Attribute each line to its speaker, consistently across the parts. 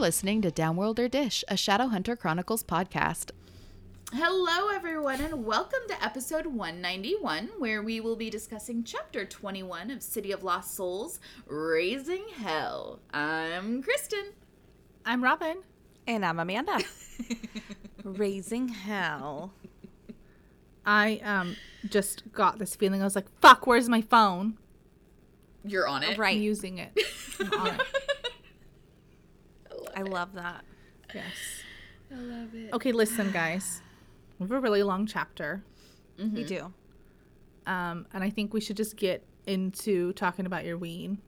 Speaker 1: listening to Downworlder Dish, a Shadowhunter Chronicles podcast.
Speaker 2: Hello, everyone, and welcome to episode 191, where we will be discussing chapter 21 of City of Lost Souls Raising Hell. I'm Kristen.
Speaker 3: I'm Robin.
Speaker 4: And I'm Amanda. Raising hell.
Speaker 3: I um just got this feeling. I was like, "Fuck, where's my phone?"
Speaker 2: You're on it.
Speaker 4: Right.
Speaker 3: I'm using it. I'm it.
Speaker 4: I love that.
Speaker 3: Yes.
Speaker 2: I love it.
Speaker 3: Okay, listen, guys. We have a really long chapter,
Speaker 4: We do.
Speaker 3: um, and I think we should just get into talking about your ween.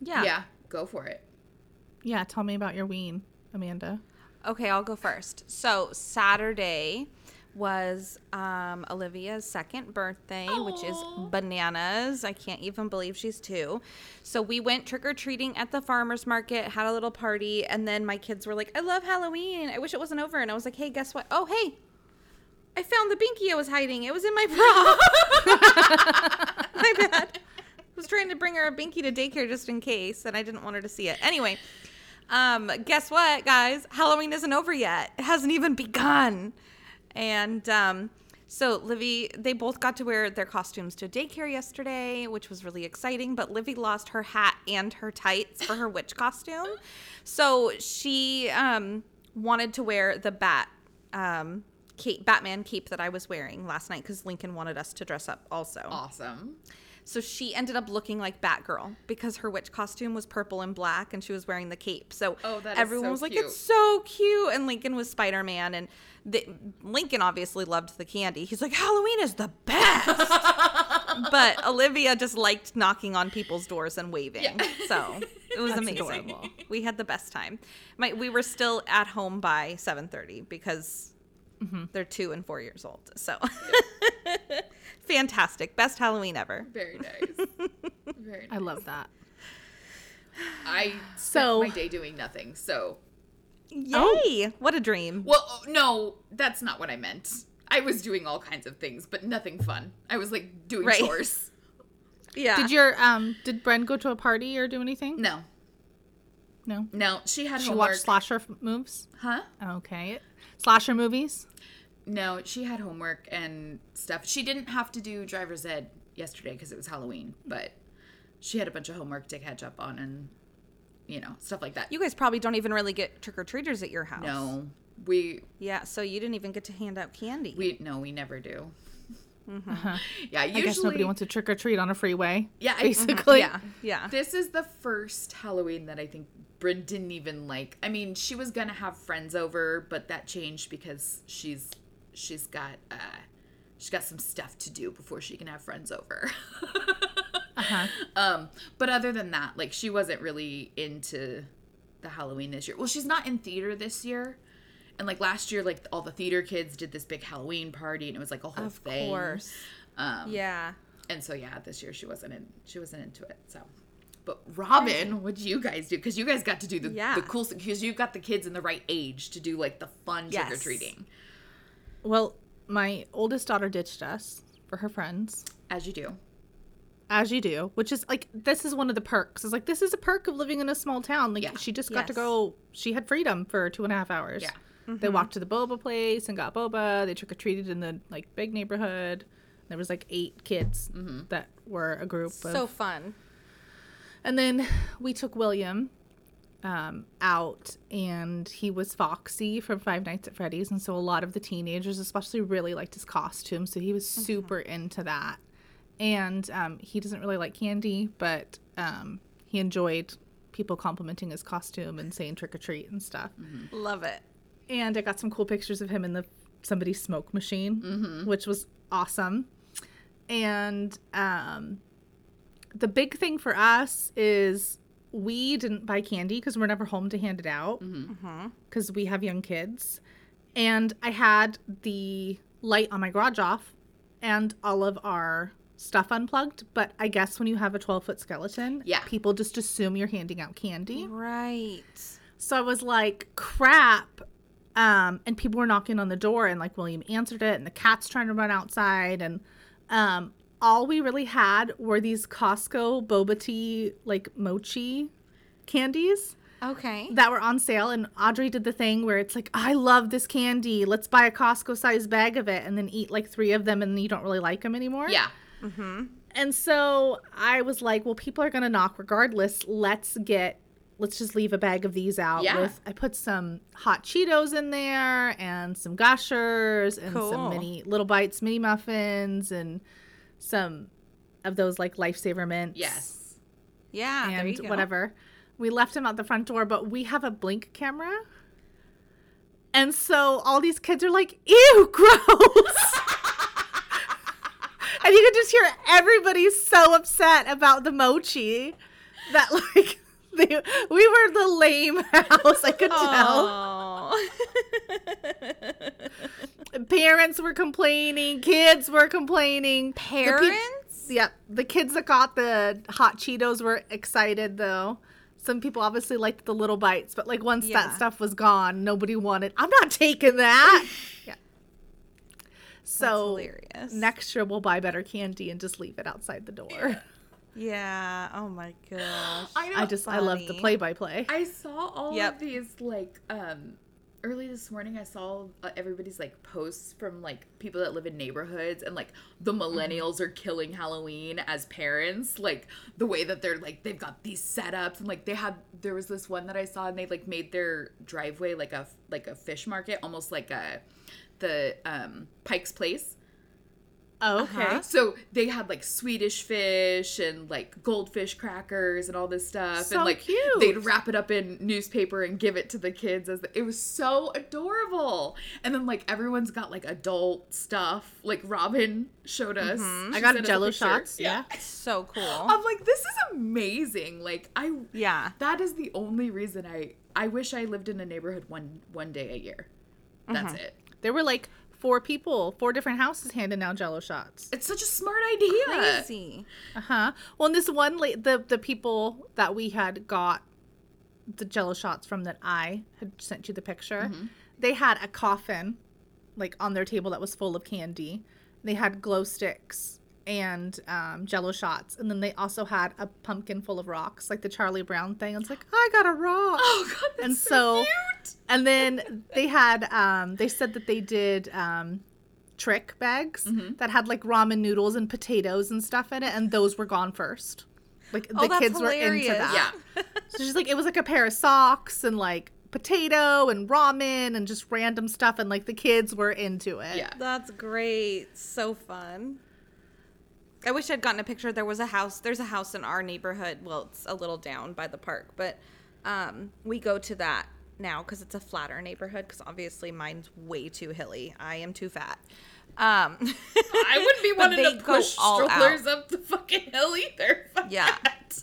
Speaker 4: Yeah.
Speaker 2: Yeah, go for it.
Speaker 3: Yeah, tell me about your ween, Amanda.
Speaker 4: Okay, I'll go first. So Saturday was um, Olivia's second birthday, which is bananas. I can't even believe she's two. So we went trick or treating at the farmers market, had a little party, and then my kids were like, "I love Halloween. I wish it wasn't over." And I was like, "Hey, guess what? Oh, hey." I found the binky I was hiding. It was in my bra. my bad. I was trying to bring her a binky to daycare just in case, and I didn't want her to see it. Anyway, um, guess what, guys? Halloween isn't over yet. It hasn't even begun. And um, so Livy, they both got to wear their costumes to daycare yesterday, which was really exciting. But Livy lost her hat and her tights for her witch costume, so she um, wanted to wear the bat. Um, Batman cape that I was wearing last night because Lincoln wanted us to dress up also.
Speaker 2: Awesome.
Speaker 4: So she ended up looking like Batgirl because her witch costume was purple and black and she was wearing the cape. So
Speaker 2: Oh, that
Speaker 4: everyone
Speaker 2: so
Speaker 4: was like,
Speaker 2: cute.
Speaker 4: it's so cute. And Lincoln was Spider Man. And the, Lincoln obviously loved the candy. He's like, Halloween is the best. but Olivia just liked knocking on people's doors and waving. So it was amazing.
Speaker 3: adorable.
Speaker 4: We had the best time. My, we were still at home by 7.30 because mm-hmm. they're two and four years old. So fantastic. Best Halloween ever.
Speaker 2: Very nice. Very nice.
Speaker 3: I love that.
Speaker 2: I
Speaker 3: So-
Speaker 2: spent my day doing nothing, so.
Speaker 4: Yay! What a dream.
Speaker 2: Well, oh, no, that's not what I meant. I was doing all kinds of things, but nothing fun. I was like doing
Speaker 4: Right.
Speaker 2: chores.
Speaker 4: Yeah.
Speaker 3: Did your um did Bren go to a party or do anything?
Speaker 2: No,
Speaker 3: No.
Speaker 2: no, she had
Speaker 3: She
Speaker 2: homework.
Speaker 3: watched slasher f- moves.
Speaker 2: huh?
Speaker 3: Okay. Slasher movies.
Speaker 2: No, she had homework and stuff. She didn't have to do driver's ed yesterday because it was Halloween, but she had a bunch of homework to catch up on and you know stuff like that.
Speaker 4: you guys probably don't even really get trick or treaters at your house.
Speaker 2: no, we
Speaker 4: Yeah, so you didn't even get to hand out candy.
Speaker 2: we no, we never do.
Speaker 3: Uh-huh.
Speaker 2: Yeah,
Speaker 3: I
Speaker 2: usually
Speaker 3: guess nobody wants to trick or treat on a freeway.
Speaker 2: Yeah, I-
Speaker 3: basically.
Speaker 4: yeah, yeah.
Speaker 2: This is the first Halloween that I think Bryn didn't even like. I mean, she was gonna have friends over, but that changed because she's she's got uh she's got some stuff to do before she can have friends over.
Speaker 3: Uh-huh.
Speaker 2: Um, but other than that, like she wasn't really into the Halloween this year. Well, she's not in theater this year. And like last year, like all the theater kids did this big Halloween party, and it was like a whole
Speaker 4: Of
Speaker 2: thing.
Speaker 4: course.
Speaker 2: Um,
Speaker 4: Yeah.
Speaker 2: and so yeah, this year she wasn't in. She wasn't into it. So, but Robin, what did you guys do? Because you guys got to do the
Speaker 4: Yeah.
Speaker 2: the cool because you've got the kids in the right age to do like the fun trick or treating,
Speaker 3: Well, my oldest daughter ditched us for her friends,
Speaker 2: as you do.
Speaker 3: as you do, which is like this is one of the perks. It's like this is a perk of living in a small town. Like
Speaker 2: Yeah.
Speaker 3: she just got to go. She had freedom for two and a half hours.
Speaker 2: Yeah.
Speaker 3: They mm-hmm. walked to the boba place and got boba. They trick or treated in the like big neighborhood. There was like eight kids mm-hmm. that were a group.
Speaker 4: So
Speaker 3: of,
Speaker 4: fun.
Speaker 3: and then we took William um, out, and he was Foxy from Five Nights at Freddy's, and so a lot of the teenagers, especially, really liked his costume. So he was super into that. And um, he doesn't really like candy, but um, he enjoyed people complimenting his costume and saying trick or treat and stuff.
Speaker 4: Love it.
Speaker 3: And I got some cool pictures of him in the somebody's smoke machine, which was awesome. And um, the big thing for us is we didn't buy candy because we're never home to hand it out because we have young kids. And I had the light on my garage off and all of our stuff unplugged. But I guess when you have a 12 foot skeleton,
Speaker 2: Yeah.
Speaker 3: people just assume you're handing out candy.
Speaker 4: Right.
Speaker 3: So I was like, crap. Um, and people were knocking on the door, and like William answered it, and the cat's trying to run outside. And um, all we really had were these Costco boba tea, like mochi candies.
Speaker 4: Okay.
Speaker 3: that were on sale and Audrey did the thing where it's like I love this candy let's buy a Costco sized bag of it and then eat like 3 of them and you don't really like them anymore
Speaker 2: Yeah. Mm-hmm.
Speaker 3: and so I was like well people are going to knock regardless let's get let's just leave a bag of these out
Speaker 2: Yeah.
Speaker 3: with I put some hot Cheetos in there and some gushers and
Speaker 4: Cool.
Speaker 3: some mini little bites mini muffins and some of those like lifesaver mints
Speaker 2: Yes.
Speaker 4: Yeah. there you
Speaker 3: and whatever. We left him at the front door, but we have a blink camera. And so all these kids are like, ew, gross. and you could just hear everybody so upset about the mochi that like they, we were the lame house, I could tell. Parents were complaining, kids were complaining. The peop-
Speaker 4: Parents?
Speaker 3: Yep. The kids that got the hot Cheetos were excited though. Some people obviously liked the little bites, but like once
Speaker 4: Yeah.
Speaker 3: that stuff was gone, nobody wanted. I'm not taking that. yeah. So
Speaker 4: hilarious.
Speaker 3: next year we'll buy better candy and just leave it outside the door.
Speaker 4: Yeah. Oh my gosh.
Speaker 2: I know.
Speaker 3: I just I love the play by play.
Speaker 2: I saw all
Speaker 4: Yep.
Speaker 2: of these like um early this morning I saw uh, everybody's like posts from like people that live in neighborhoods and like the millennials are killing Halloween as parents like the way that they're like they've got these setups and like they had there was this one that I saw and they like made their driveway like a like a fish market almost like a the um Pike's Place
Speaker 3: Oh, okay.
Speaker 4: Uh-huh.
Speaker 2: so they had like Swedish fish and like goldfish crackers and all this stuff,
Speaker 3: So
Speaker 2: and like
Speaker 3: cute.
Speaker 2: they'd wrap it up in newspaper and give it to the kids as the, it was so adorable. And then like everyone's got like adult stuff. Like Robin showed us.
Speaker 3: I got
Speaker 2: sent us a
Speaker 3: Jello shots. Yeah.
Speaker 4: so cool.
Speaker 2: I'm like, this is amazing. Like I,
Speaker 4: yeah.
Speaker 2: that is the only reason I I wish I lived in a neighborhood one one day a year. That's it.
Speaker 3: There were like four people, four different houses handing out Jello shots.
Speaker 2: It's such a smart idea.
Speaker 4: Crazy.
Speaker 3: Uh huh. Well, and this one, la- the the people that we had got the Jello shots from that I had sent you the picture,
Speaker 2: Mm-hmm.
Speaker 3: they had a coffin, like on their table that was full of candy. They had glow sticks and um, Jello shots, and then they also had a pumpkin full of rocks, like the Charlie Brown thing. It's like, I got a rock.
Speaker 2: Oh god, that's
Speaker 3: and
Speaker 2: so,
Speaker 3: so,
Speaker 2: cute.
Speaker 3: and then they had um they said that they did um trick bags
Speaker 2: Mm-hmm.
Speaker 3: that had like ramen noodles and potatoes and stuff in it and those were gone first like the
Speaker 4: Oh, that's
Speaker 3: kids were into
Speaker 4: hilarious.
Speaker 3: that
Speaker 2: Yeah.
Speaker 3: so she's like it was like a pair of socks and like potato and ramen and just random stuff and like the kids were into it
Speaker 2: Yeah.
Speaker 4: That's great. So fun. I wish I'd gotten a picture. There was a house. There's a house in our neighborhood. Well, it's a little down by the park, but um, we go to that now because it's a flatter neighborhood. Because obviously mine's way too hilly. I am too fat. Um,
Speaker 2: I wouldn't be wanting to push strollers up the fucking hill either.
Speaker 4: Yeah.
Speaker 2: that.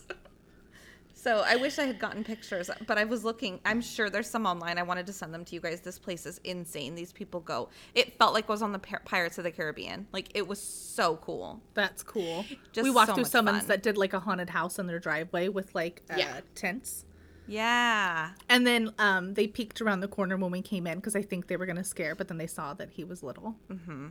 Speaker 4: So I wish I had gotten pictures, but I was looking. I'm sure there's some online. I wanted to send them to you guys. This place is insane. These people go. It felt like I was on the Pir- Pirates of the Caribbean. Like it was so cool.
Speaker 3: that's cool
Speaker 4: Just
Speaker 3: we walked
Speaker 4: so
Speaker 3: through someone's
Speaker 4: fun.
Speaker 3: that did like a haunted house in their driveway with like uh,
Speaker 2: Yeah.
Speaker 3: tents
Speaker 4: Yeah.
Speaker 3: and then um, they peeked around the corner when we came in because I think they were gonna scare, but then they saw that he was little. Mm-hmm.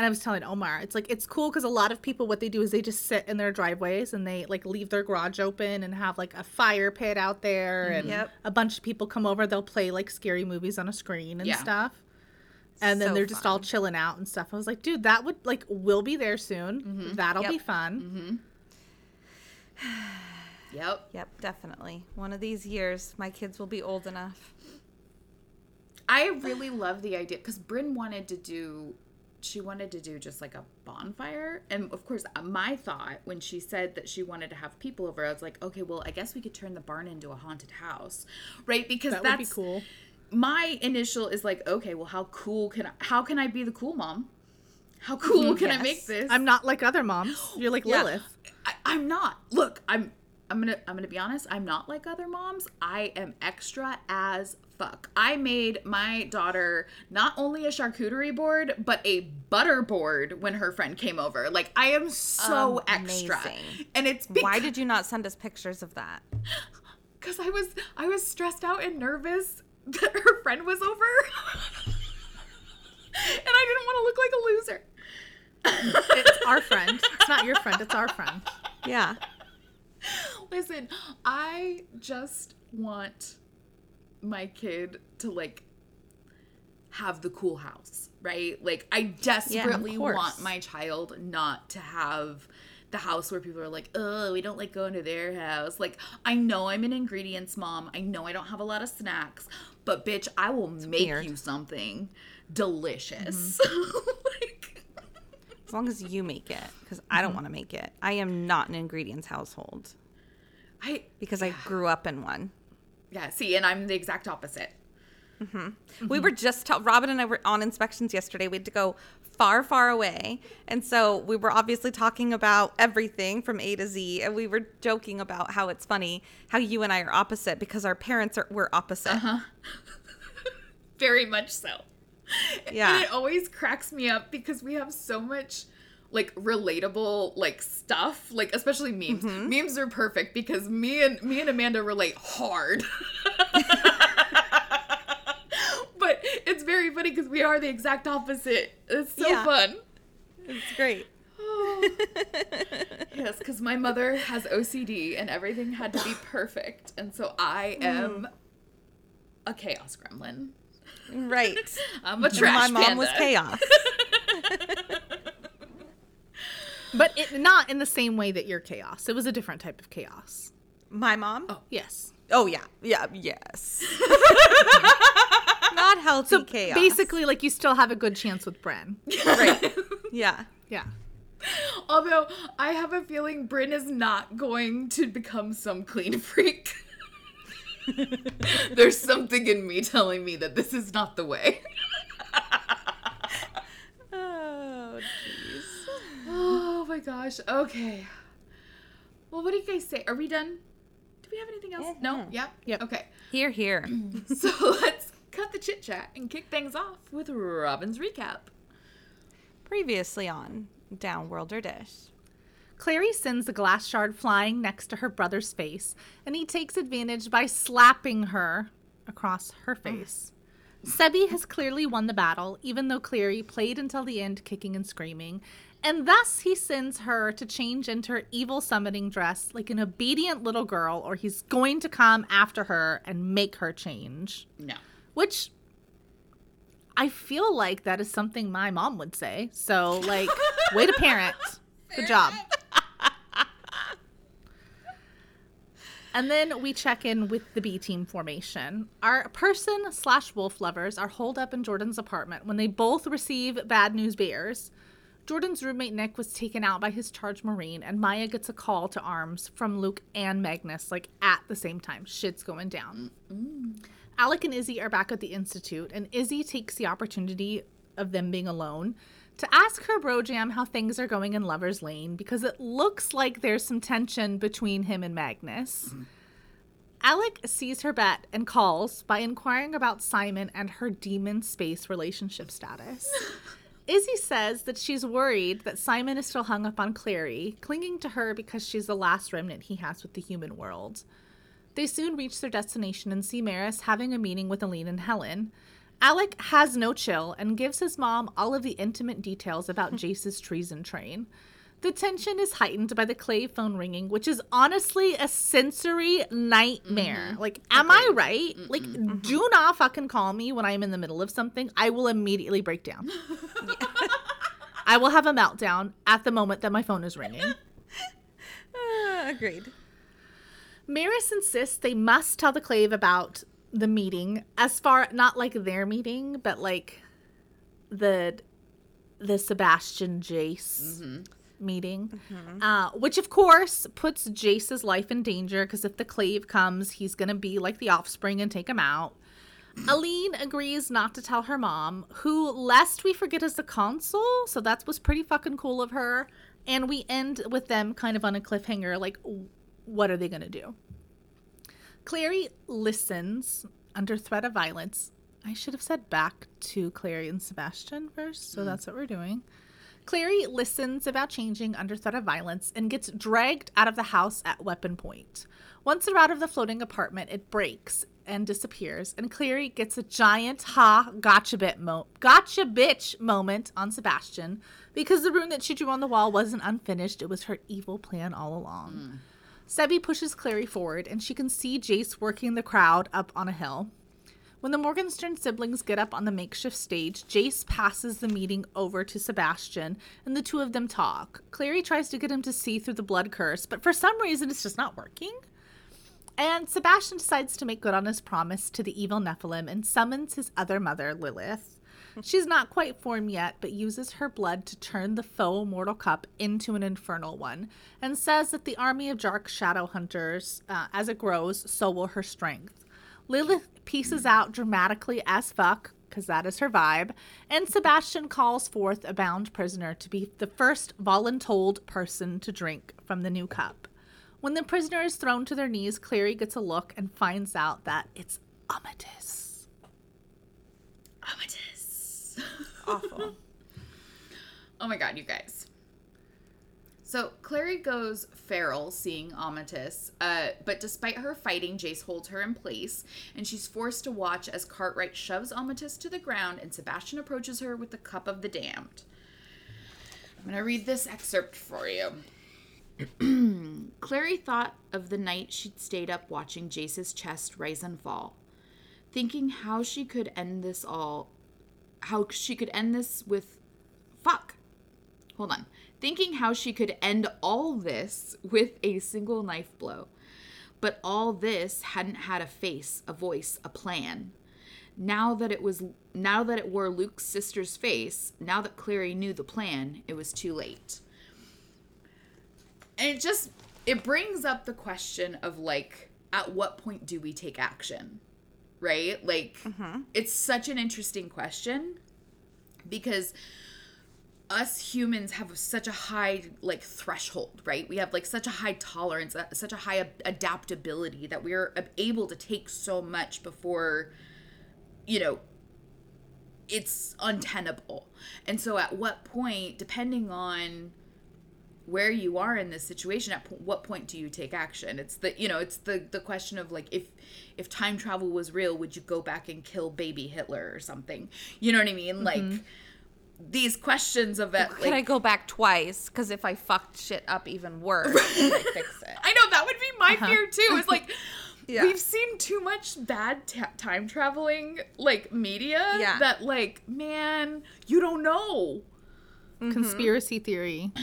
Speaker 3: And I was telling Omar, it's like it's cool because a lot of people what they do is they just sit in their driveways and they like leave their garage open and have like a fire pit out there, and
Speaker 4: Yep.
Speaker 3: a bunch of people come over. They'll play like scary movies on a screen and
Speaker 2: Yeah.
Speaker 3: stuff. And then
Speaker 4: So
Speaker 3: they're just all chilling out and stuff. I was like, dude, that would like we'll be there soon.
Speaker 2: Mm-hmm.
Speaker 3: That'll
Speaker 4: Yep.
Speaker 3: be fun.
Speaker 2: Yep.
Speaker 4: Yep, definitely. One of these years, my kids will be old enough.
Speaker 2: I really love the idea because Bryn wanted to do, she wanted to do just like a bonfire. And of course, uh, my thought when she said that she wanted to have people over, I was like, okay, well, I guess we could turn the barn into a haunted house, right? Because
Speaker 3: That would be
Speaker 2: that's
Speaker 3: cool.
Speaker 2: my initial is like, okay, well, how cool can I, how can I be the cool mom? How cool can I make this?
Speaker 3: I'm not like other moms. You're like
Speaker 2: Yeah.
Speaker 3: Lilith.
Speaker 2: I, I'm not. Look, I'm I'm gonna I'm gonna be honest. I'm not like other moms. I am extra as fuck. I made my daughter not only a charcuterie board, but a butter board when her friend came over. Like I am so extra,
Speaker 4: Amazing.
Speaker 2: and it's
Speaker 4: Why did you not send us pictures of that?
Speaker 2: Cuz I was I was stressed out and nervous that her friend was over, and I didn't want to look like a loser.
Speaker 3: It's our friend. It's not your friend. It's our friend.
Speaker 4: Yeah.
Speaker 2: Listen, I just want my kid to like have the cool house, right? Like I desperately
Speaker 4: course.
Speaker 2: want my child not to have the house where people are like, "Oh, we don't like going to their house." Like I know I'm an ingredients mom. I know I don't have a lot of snacks, but bitch, I will make
Speaker 4: weird.
Speaker 2: you something delicious. Mm-hmm. like
Speaker 4: As long as you make it, because I don't mm-hmm. want to make it. I am not an ingredients household
Speaker 2: I
Speaker 4: because I grew up in one.
Speaker 2: Yeah, see, and I'm the exact opposite. Mm-hmm.
Speaker 4: We were just Robin and I were on inspections yesterday. We had to go far, far away, and so we were obviously talking about everything from A to Z. And we were joking about how it's funny how you and I are opposite because our parents are we're opposite. Uh-huh.
Speaker 2: Very much so.
Speaker 4: Yeah.
Speaker 2: And it always cracks me up because we have so much like relatable like stuff, like especially memes. Mm-hmm. Memes are perfect because me and me and Amanda relate hard. but it's very funny because we are the exact opposite. It's so
Speaker 4: Yeah.
Speaker 2: fun.
Speaker 4: It's great.
Speaker 2: Yes, because my mother has OCD and everything had to be perfect. And so I mm. am a chaos gremlin.
Speaker 4: Right.
Speaker 2: I'm a trash
Speaker 4: My mom was chaos.
Speaker 3: But it, not in the same way that you're chaos. It was a different type of chaos.
Speaker 4: My mom? Oh,
Speaker 3: Yes.
Speaker 4: Oh, yeah. Yeah. Yes. Not healthy
Speaker 3: So
Speaker 4: chaos.
Speaker 3: basically, like you still have a good chance with Bren.
Speaker 4: right. Yeah.
Speaker 3: Yeah.
Speaker 2: Although I have a feeling Bryn is not going to become some clean freak. There's something in me telling me that this is not the way.
Speaker 4: Oh, jeez.
Speaker 2: Oh my gosh. Okay. Well, what do you guys say? Are we done? Do we have anything else? No? Yeah?
Speaker 3: Yep.
Speaker 2: Okay.
Speaker 4: Here, here.
Speaker 2: So let's cut the chit chat and kick things off with Robin's recap.
Speaker 4: Previously on Downworlder Dish.
Speaker 3: Clary sends a glass shard flying next to her brother's face, and he takes advantage by slapping her across her face. Sebi has clearly won the battle, even though Clary played until the end, kicking and screaming, and thus he sends her to change into her evil summoning dress like an obedient little girl, or he's going to come after her and make her change.
Speaker 2: No.
Speaker 3: Which I feel like that is something my mom would say. So, like, way to parent. Good job. And then we check in with the B team formation. Our person slash wolf lovers are holed up in Jordan's apartment when they both receive bad news bears. Jordan's roommate Nick was taken out by his charge Maureen, and Maya gets a call to arms from Luke and Magnus, like at the same time. Shit's going down. Alec and Izzy are back at the Institute, and Izzy takes the opportunity of them being alone to ask her bro jam how things are going in Lover's Lane because it looks like there's some tension between him and Magnus. Mm-hmm. Alec sees her bet and calls by inquiring about Simon and her demon space relationship status. Izzy says that she's worried that Simon is still hung up on Clary, clinging to her because she's the last remnant he has with the human world. They soon reach their destination and see Maryse having a meeting with Aline and Helen. Alec has no chill and gives his mom all of the intimate details about Jace's treason train. The tension is heightened by the clay phone ringing, which is honestly a sensory nightmare. Like, am I right? Like, do not fucking call me when I'm in the middle of something. I will immediately break down. I will have a meltdown at the moment that my phone is ringing.
Speaker 4: Uh, agreed.
Speaker 3: Maryse insists they must tell the Clave about the meeting, as far not like their meeting, but like the the Sebastian Jace meeting, uh, which of course puts Jace's life in danger because if the Clave comes, he's gonna be like the offspring and take him out. Aline agrees not to tell her mom, who, lest we forget, is the consul. So that was pretty fucking cool of her. And we end with them kind of on a cliffhanger like, what are they going to do? Clary listens under threat of violence. I should have said back to Clary and Sebastian first, so that's what we're doing. Clary listens about changing under threat of violence and gets dragged out of the house at weapon point. Once they're out of the floating apartment, it breaks and disappears, and Clary gets a giant ha gotcha bit mo- gotcha bitch moment on Sebastian because the rune that she drew on the wall wasn't unfinished. It was her evil plan all along. Mm. Sebby pushes Clary forward, and she can see Jace working the crowd up on a hill. When the Morgenstern siblings get up on the makeshift stage, Jace passes the meeting over to Sebastian, and the two of them talk. Clary tries to get him to see through the blood curse, but for some reason it's just not working. And Sebastian decides to make good on his promise to the evil Nephilim and summons his other mother, Lilith. She's not quite formed yet, but uses her blood to turn the foe mortal cup into an infernal one, and says that the army of dark shadow hunters, uh, as it grows, so will her strength. Lilith pieces out dramatically as fuck, because that is her vibe, and Sebastian calls forth a bound prisoner to be the first voluntold person to drink from the new cup. When the prisoner is thrown to their knees, Clary gets a look and finds out that it's Amatis.
Speaker 2: Amatis.
Speaker 4: Awful.
Speaker 2: Oh my god, you guys. So Clary goes feral, seeing Amatis, uh, but despite her fighting, Jace holds her in place, and she's forced to watch as Cartwright shoves Amatis to the ground, and Sebastian approaches her with the cup of the damned. I'm gonna read this excerpt for you. Clary thought of the night she'd stayed up watching Jace's chest rise and fall, thinking how she could end this all, how she could end this with, fuck. Hold on. Thinking how she could end all this with a single knife blow. But all this hadn't had a face, a voice, a plan. Now that it was now that it wore Luke's sister's face, now that Clary knew the plan, it was too late. And it just it brings up the question of like at what point do we take action? Right? Like mm-hmm. it's such an interesting question because us humans have such a high like threshold right? We have like such a high tolerance uh, such a high ad- adaptability that we're able to take so much before you know it's untenable. And so at what point depending on where you are in this situation at what point do you take action? It's the you know it's the the question of like if if time travel was real would you go back and kill baby hitler or something? You know what i mean? Like these questions of it
Speaker 4: Could I go back twice? Because if I fucked shit up even worse, I fix it?
Speaker 2: I know that would be my uh-huh. fear too. It's like
Speaker 4: Yeah.
Speaker 2: we've seen too much bad ta- time traveling like media
Speaker 4: Yeah.
Speaker 2: that like man, you don't know.
Speaker 3: Conspiracy theory.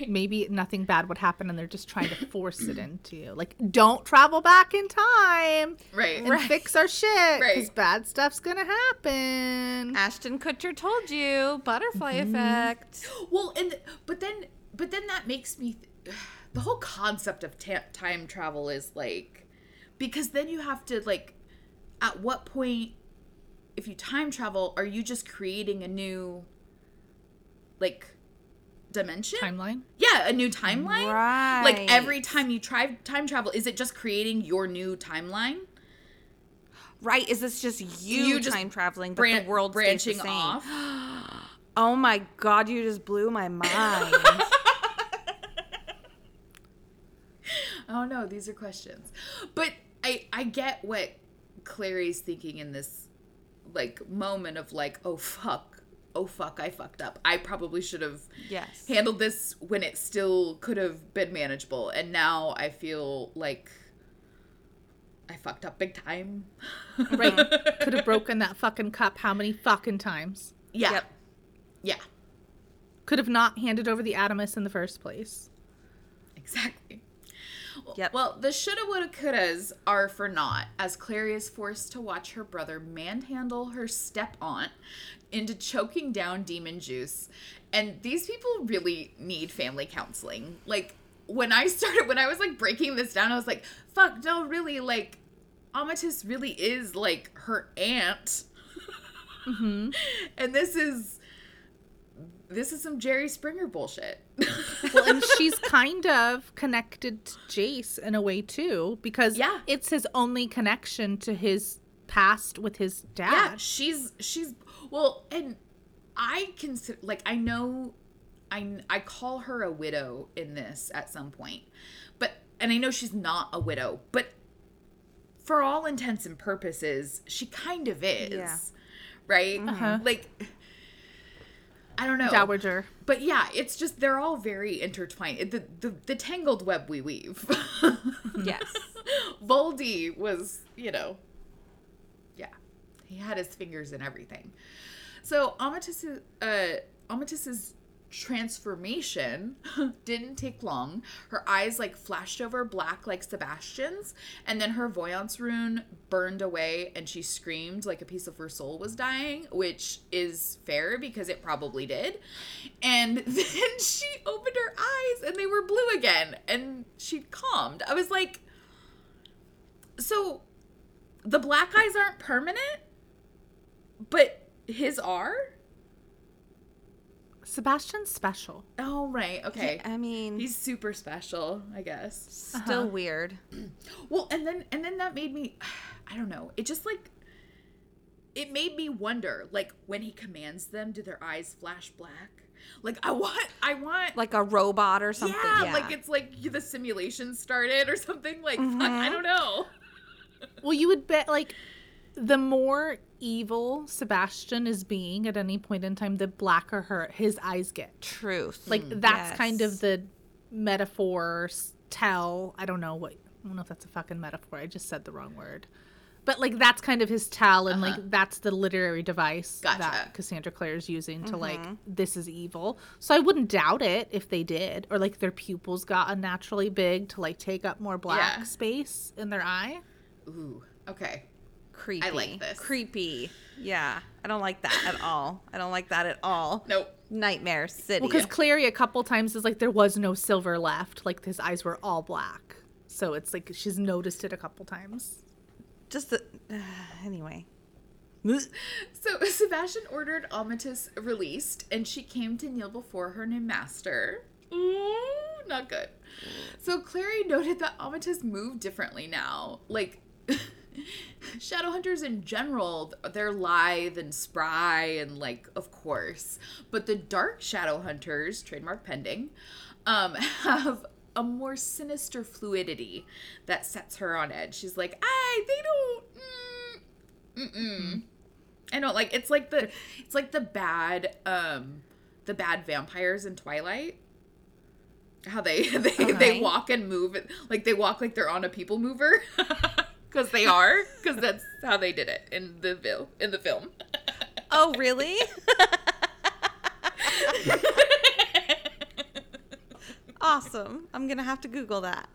Speaker 2: Right.
Speaker 3: Maybe nothing bad would happen and they're just trying to force it into you. Like, don't travel back in time
Speaker 2: Right.
Speaker 3: and fix our shit because
Speaker 2: Right.
Speaker 3: bad stuff's going to happen.
Speaker 4: Ashton Kutcher told you, butterfly
Speaker 2: Mm-hmm.
Speaker 4: effect.
Speaker 2: Well, and but then but then that makes me th- the whole concept of ta- time travel is like because then you have to like at what point if you time travel are you just creating a new like dimension?
Speaker 3: Timeline?
Speaker 2: Yeah, a new timeline.
Speaker 4: Right.
Speaker 2: Like every time you try time travel, is it just creating your new timeline?
Speaker 4: Right? Is this just you,
Speaker 2: You just
Speaker 4: time traveling, but
Speaker 2: Bran-
Speaker 4: the world stays the
Speaker 2: branching off.
Speaker 4: Oh my god, you just blew my mind.
Speaker 2: Oh no, these are questions. But I I get what Clary's thinking in this like moment of like, oh fuck. Oh fuck, I fucked up. I probably should have
Speaker 4: yes.
Speaker 2: handled this when it still could have been manageable. And now I feel like I fucked up big time.
Speaker 3: Right. Could have broken that fucking cup how many fucking times?
Speaker 2: Yeah.
Speaker 4: Yep.
Speaker 2: Yeah.
Speaker 3: Could have not handed over the adamas in the first place.
Speaker 2: Exactly. Well-
Speaker 4: Yep.
Speaker 2: Well, the shoulda, woulda, couldas are for naught, as Clary is forced to watch her brother manhandle her step aunt into choking down demon juice. And these people really need family counseling. Like, when I started, when I was like breaking this down, I was like, fuck, no, really, like, Amatis really is like her aunt. Mm-hmm. and this is. This is some Jerry Springer bullshit.
Speaker 3: Well, and she's kind of connected to Jace in a way too, because
Speaker 2: Yeah.
Speaker 3: it's his only connection to his past with his dad.
Speaker 2: yeah she's she's well and i consider like i know i i call her a widow in this at some point but and i know she's not a widow but for all intents and purposes she kind of is
Speaker 4: Yeah.
Speaker 2: right
Speaker 3: Uh-huh.
Speaker 2: like I don't know.
Speaker 3: Dowager.
Speaker 2: But yeah, it's just they're all very intertwined. The the, the tangled web we weave.
Speaker 4: Yes.
Speaker 2: Voldy was, you know, yeah, he had his fingers in everything. So Amatis, uh, Amatis's transformation didn't take long. Her eyes like flashed over black like Sebastian's, and then her voyance rune burned away, and she screamed like a piece of her soul was dying, which is fair because it probably did. And then she opened her eyes, and they were blue again, and she calmed. I was like, so the black eyes aren't permanent, but his are.
Speaker 3: Sebastian's special.
Speaker 2: Oh right, okay.
Speaker 4: I mean,
Speaker 2: He's super special, I guess.
Speaker 4: still weird.
Speaker 2: Well, and then and then that made me I don't know. It just like it made me wonder like when he commands them do their eyes flash black? Like I want I want
Speaker 4: Like a robot or something.
Speaker 2: yeah,
Speaker 4: Yeah.
Speaker 2: like it's like the simulation started or something like
Speaker 4: Mm-hmm.
Speaker 2: I don't know.
Speaker 3: Well, you would bet like the more evil Sebastian is being at any point in time, the blacker her his eyes get.
Speaker 4: truth.
Speaker 3: Like mm, that's kind of the metaphor tell. I don't know what. I don't know if that's a fucking metaphor. I just said the wrong word. But like that's kind of his tell, and like uh-huh. that's the literary device
Speaker 2: Gotcha.
Speaker 3: that Cassandra Clare is using to like mm-hmm. this is evil. So I wouldn't doubt it if they did, or like their pupils got unnaturally big to like take up more black
Speaker 2: Yeah.
Speaker 3: space in their eye.
Speaker 2: Ooh, okay.
Speaker 4: Creepy.
Speaker 2: I like this.
Speaker 4: Creepy. Yeah. I don't like that at all. I don't like that at all.
Speaker 2: Nope.
Speaker 4: Nightmare City.
Speaker 3: Well, because Clary a couple times is like there was no silver left, like his eyes were all black. So it's like she's noticed it a couple times.
Speaker 4: just the, anyway.
Speaker 2: So Sebastian ordered Amatis released, and she came to kneel before her new master. Ooh, not good. So Clary noted that Amatis moved differently now. Like Shadowhunters in general, they're lithe and spry, and like, of course. But the dark Shadowhunters, trademark pending, um, have a more sinister fluidity that sets her on edge. She's like, I, they don't. Mm, mm-mm. I don't like it's like the it's like the bad um the bad vampires in Twilight. How they they, they walk and move like they walk like they're on a people mover because they are because that's how they did it in the vil- in the film.
Speaker 4: Oh, really? awesome. I'm going to have to Google that.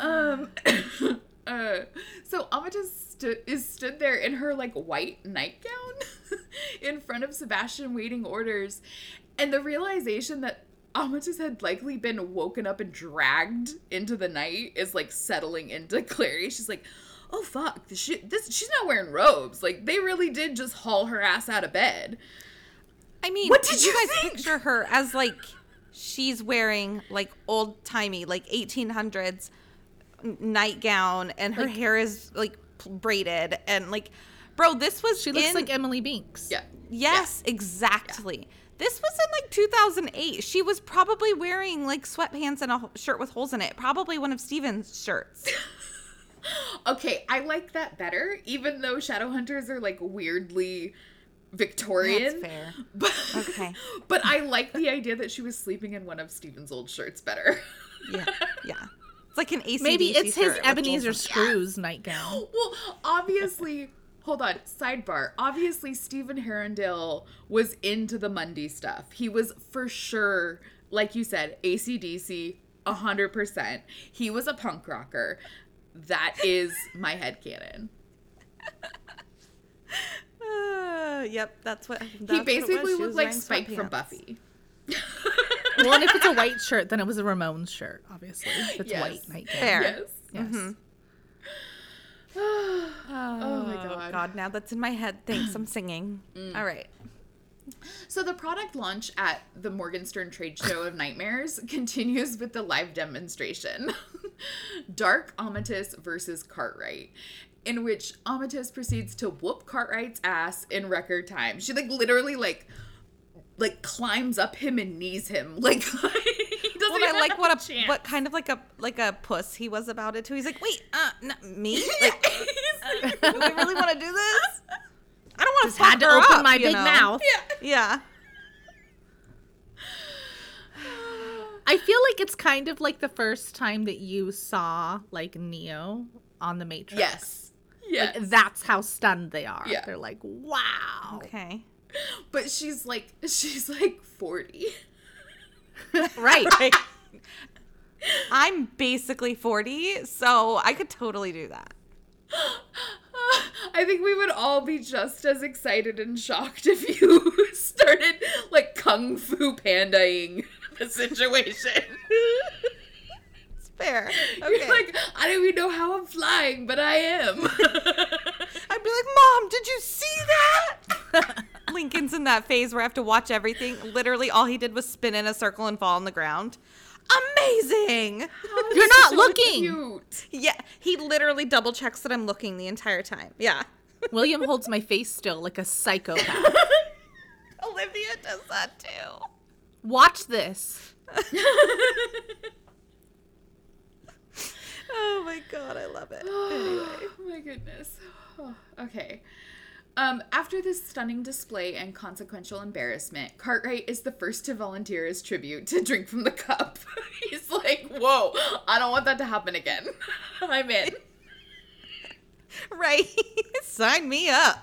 Speaker 2: um uh so Amatis stu- is stood there in her like white nightgown in front of Sebastian waiting orders and the realization that Amatis had likely been woken up and dragged into the night is like settling into Clary. She's like, "Oh fuck, this, shit, this she's not wearing robes. Like they really did just haul her ass out of bed."
Speaker 4: I mean,
Speaker 2: What did you
Speaker 4: guys
Speaker 2: think?
Speaker 4: picture her as like she's wearing like old timey, like 1800s nightgown, and her hair is like braided, and like, bro, this was
Speaker 3: She looks
Speaker 4: in-
Speaker 3: like Emily Binks.
Speaker 2: Yeah.
Speaker 4: Yes, exactly. This was in like 2008. She was probably wearing like sweatpants and a shirt with holes in it. Probably one of Stephen's shirts.
Speaker 2: Okay, I like that better, even though Shadowhunters are like weirdly Victorian.
Speaker 4: That's fair.
Speaker 2: But,
Speaker 4: Okay.
Speaker 2: But I like the idea that she was sleeping in one of Stephen's old shirts better.
Speaker 4: Yeah, yeah. It's like an AC.
Speaker 3: Maybe it's his Ebenezer Scrooge's nightgown.
Speaker 2: well, obviously, hold on, sidebar. Obviously, Stephen Herondale was into the mundie stuff. He was for sure, like you said, ACDC, 100%. He was a punk rocker. That is my headcanon.
Speaker 4: Uh, yep, that's what. That's
Speaker 2: He
Speaker 4: what it was.
Speaker 2: basically looked
Speaker 4: was
Speaker 2: like
Speaker 4: wearing
Speaker 2: Spike from. Buffy.
Speaker 3: well, and if it's a white shirt, then it was a Ramones shirt, obviously. If it's
Speaker 2: Yes.
Speaker 3: white nightgown.
Speaker 4: Fair.
Speaker 2: Yes.
Speaker 3: Yes.
Speaker 2: Oh
Speaker 4: Oh
Speaker 2: my god.
Speaker 4: God, now that's in my head. Thanks, I'm singing.
Speaker 2: Mm.
Speaker 4: All right.
Speaker 2: So the product launch at the Morgenstern Trade Show of Nightmares continues with the live demonstration. Dark Amatis versus Cartwright. In which Amatis proceeds to whoop Cartwright's ass in record time. She like literally like like climbs up him and knees him. Like doesn't
Speaker 4: Well, I like what a
Speaker 2: chance.
Speaker 4: what kind of like a like a puss he was about it too. He's like, wait, uh, not me. Like,
Speaker 2: like-
Speaker 4: do we really want to do this? I don't want to
Speaker 3: had to open my big mouth.
Speaker 4: Yeah.
Speaker 3: I feel like it's kind of like the first time that you saw like Neo on the Matrix.
Speaker 2: Yes. Yes.
Speaker 3: That's how stunned they are.
Speaker 2: Yeah.
Speaker 3: They're like, wow.
Speaker 4: Okay.
Speaker 2: but she's like she's like 40.
Speaker 3: Right.
Speaker 4: I'm basically 40, so I could totally do that.
Speaker 2: I think we would all be just as excited and shocked if you started like kung fu pandaing the situation.
Speaker 4: It's fair.
Speaker 2: You're like, I don't even know how I'm flying, but I am.
Speaker 4: I'd be like, Mom, did you see that? Lincoln's in that phase where I have to watch everything. Literally, all he did was spin in a circle and fall on the ground. Amazing.
Speaker 3: Oh, You're not
Speaker 2: So
Speaker 3: looking.
Speaker 2: Cute.
Speaker 4: Yeah, he literally double checks that I'm looking the entire time. Yeah.
Speaker 3: William holds my face still like a psychopath.
Speaker 4: Olivia does that too.
Speaker 3: Watch this.
Speaker 4: Oh my god, I love it. Anyway.
Speaker 2: Oh my goodness. Oh, okay. Um, after this stunning display and consequential embarrassment, Cartwright is the first to volunteer his tribute to drink from the cup. He's like, "Whoa, I don't want that to happen again. I'm in."
Speaker 4: Right. Sign me up.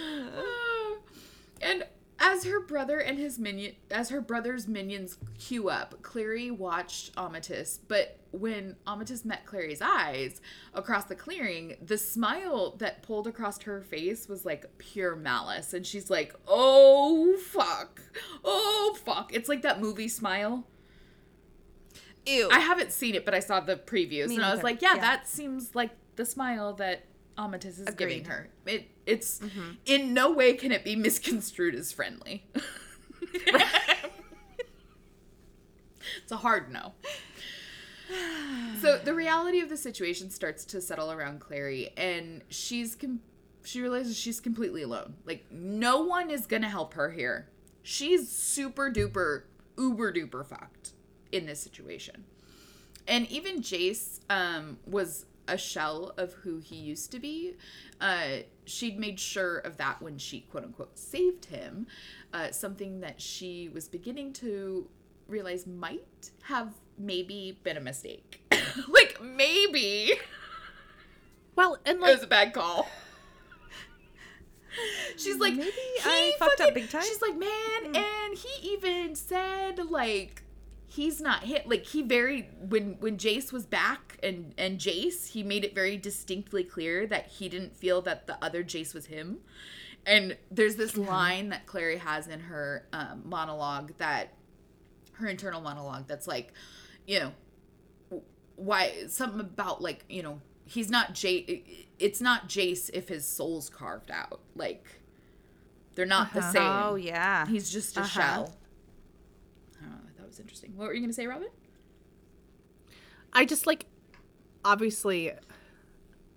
Speaker 2: and as her brother and his minion, as her brother's minions queue up, Clary watched Amatis. But when Amatis met Clary's eyes across the clearing, the smile that pulled across her face was like pure malice, and she's like, "Oh fuck, oh fuck!" It's like that movie smile.
Speaker 4: Ew.
Speaker 2: I haven't seen it, but I saw the previews,
Speaker 4: Me
Speaker 2: and I was
Speaker 4: neither.
Speaker 2: like, "Yeah,
Speaker 4: Yeah.
Speaker 2: that seems like the smile that Amatis is giving her." It it's in no way can it be misconstrued as friendly. it's a hard no. So the reality of the situation starts to settle around Clary, and she's com- she realizes she's completely alone. Like no one is gonna help her here. She's super duper uber duper fucked in this situation. And even Jace um, was a shell of who he used to be. Uh, she'd made sure of that when she quote unquote saved him. Uh, something that she was beginning to realize might have maybe been a mistake. like maybe
Speaker 3: Well, and
Speaker 2: it
Speaker 3: like
Speaker 2: was a bad call. She's like,
Speaker 4: Maybe
Speaker 2: "He
Speaker 4: I fucked up big time."
Speaker 2: She's like, man, and he even said like he's not hit. Like he very when when Jace was back and and Jace, he made it very distinctly clear that he didn't feel that the other Jace was him. And there's this line that Clary has in her um, monologue that her internal monologue that's like, you know, why something about like you know he's not Jace. It's not Jace if his soul's carved out. Like they're not the
Speaker 3: Uh-huh.
Speaker 2: same.
Speaker 4: oh yeah.
Speaker 2: He's just a
Speaker 4: Uh-huh.
Speaker 2: shell. I don't know. I thought it was interesting. What were you gonna say, Robin?
Speaker 3: I just like obviously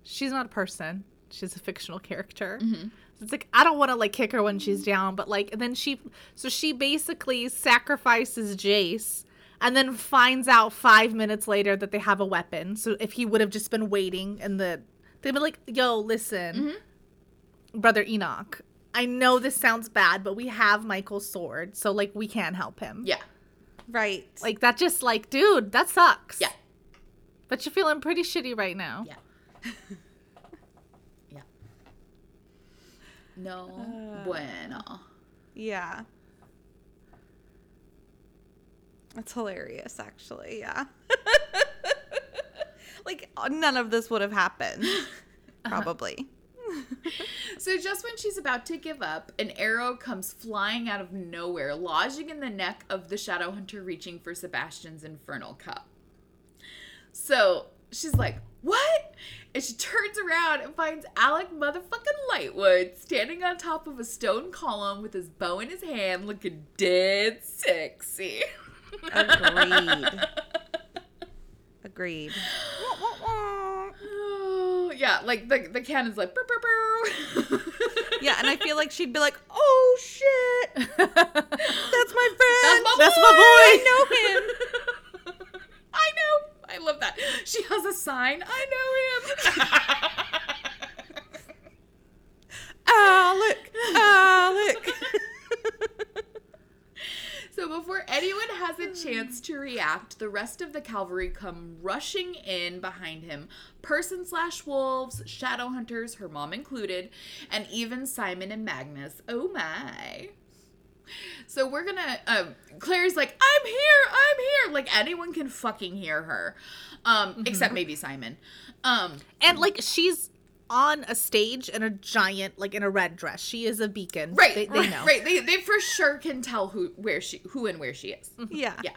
Speaker 3: she's not a person. She's a fictional character.
Speaker 2: Mm-hmm.
Speaker 3: So it's like I don't want to like kick her when she's down, but like then she so she basically sacrifices Jace and then finds out 5 minutes later that they have a weapon. So if he would have just been waiting and the they'd be like, "Yo, listen. Brother Enoch, I know this sounds bad, but we have Michael's sword, so like we can help him."
Speaker 2: Yeah.
Speaker 4: Right.
Speaker 3: Like that just like, dude, that sucks.
Speaker 2: Yeah.
Speaker 3: But you're feeling pretty shitty right now.
Speaker 2: Yeah. yeah. No uh. bueno.
Speaker 4: Yeah. That's hilarious, actually. Yeah. like, none of this would have happened. Uh-huh. Probably.
Speaker 2: So just when she's about to give up, an arrow comes flying out of nowhere, lodging in the neck of the shadow hunter reaching for Sebastian's infernal cup. So she's like, "What?" And she turns around and finds Alec motherfucking Lightwood standing on top of a stone column with his bow in his hand, looking dead sexy.
Speaker 4: Agreed. Agreed
Speaker 2: yeah, like the the cannon's like. Burr, burr, burr.
Speaker 4: yeah, and I feel like she'd be like, "Oh shit, that's my friend.
Speaker 2: That's my boy.
Speaker 3: That's my boy.
Speaker 4: I know him.
Speaker 2: I know. I love that. She has a sign. I know him. Alec, Alec chance to react, the rest of the cavalry come rushing in behind him. Person slash wolves, shadow hunters, her mom included, and even Simon and Magnus. Oh my. So we're gonna. Uh, Clary's like, I'm here, I'm here. Like anyone can fucking hear her, um, except maybe Simon. Um,
Speaker 3: And like she's on a stage in a giant, like in a red dress. She is a beacon.
Speaker 2: right,
Speaker 3: They, they know.
Speaker 2: right. They, they for sure can tell who where she who and where she is.
Speaker 4: Yeah.
Speaker 2: Yeah.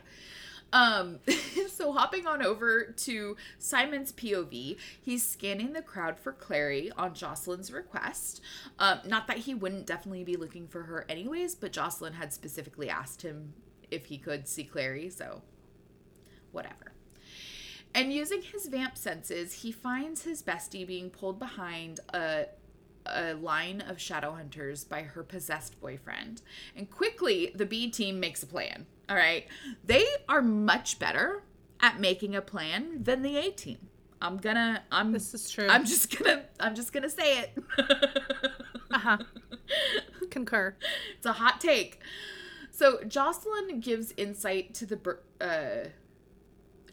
Speaker 2: Um, so hopping on over to Simon's POV, he's scanning the crowd for Clary on Jocelyn's request. Um, not that he wouldn't definitely be looking for her anyways, but Jocelyn had specifically asked him if he could see Clary, so whatever. And using his vamp senses, he finds his bestie being pulled behind a a line of shadow hunters by her possessed boyfriend. And quickly, the B team makes a plan. All right. They are much better at making a plan than the A team. I'm gonna I'm
Speaker 3: This is true.
Speaker 2: I'm just gonna I'm just gonna say it.
Speaker 3: Uh-huh. Concur.
Speaker 2: it's a hot take. So Jocelyn gives insight to the uh,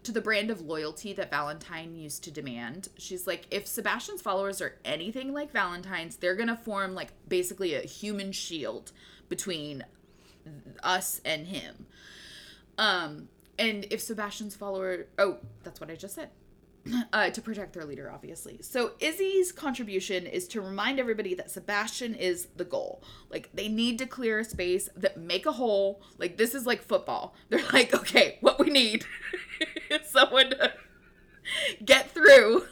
Speaker 2: to the brand of loyalty that Valentine used to demand. She's like, if Sebastian's followers are anything like Valentine's, they're gonna form like basically a human shield between us and him. Um, and if Sebastian's follower, oh, that's what I just said. Uh, to protect their leader, obviously. So Izzy's contribution is to remind everybody that Sebastian is the goal. Like they need to clear a space that make a hole. Like this is like football. They're like, okay, what we need is someone to get through.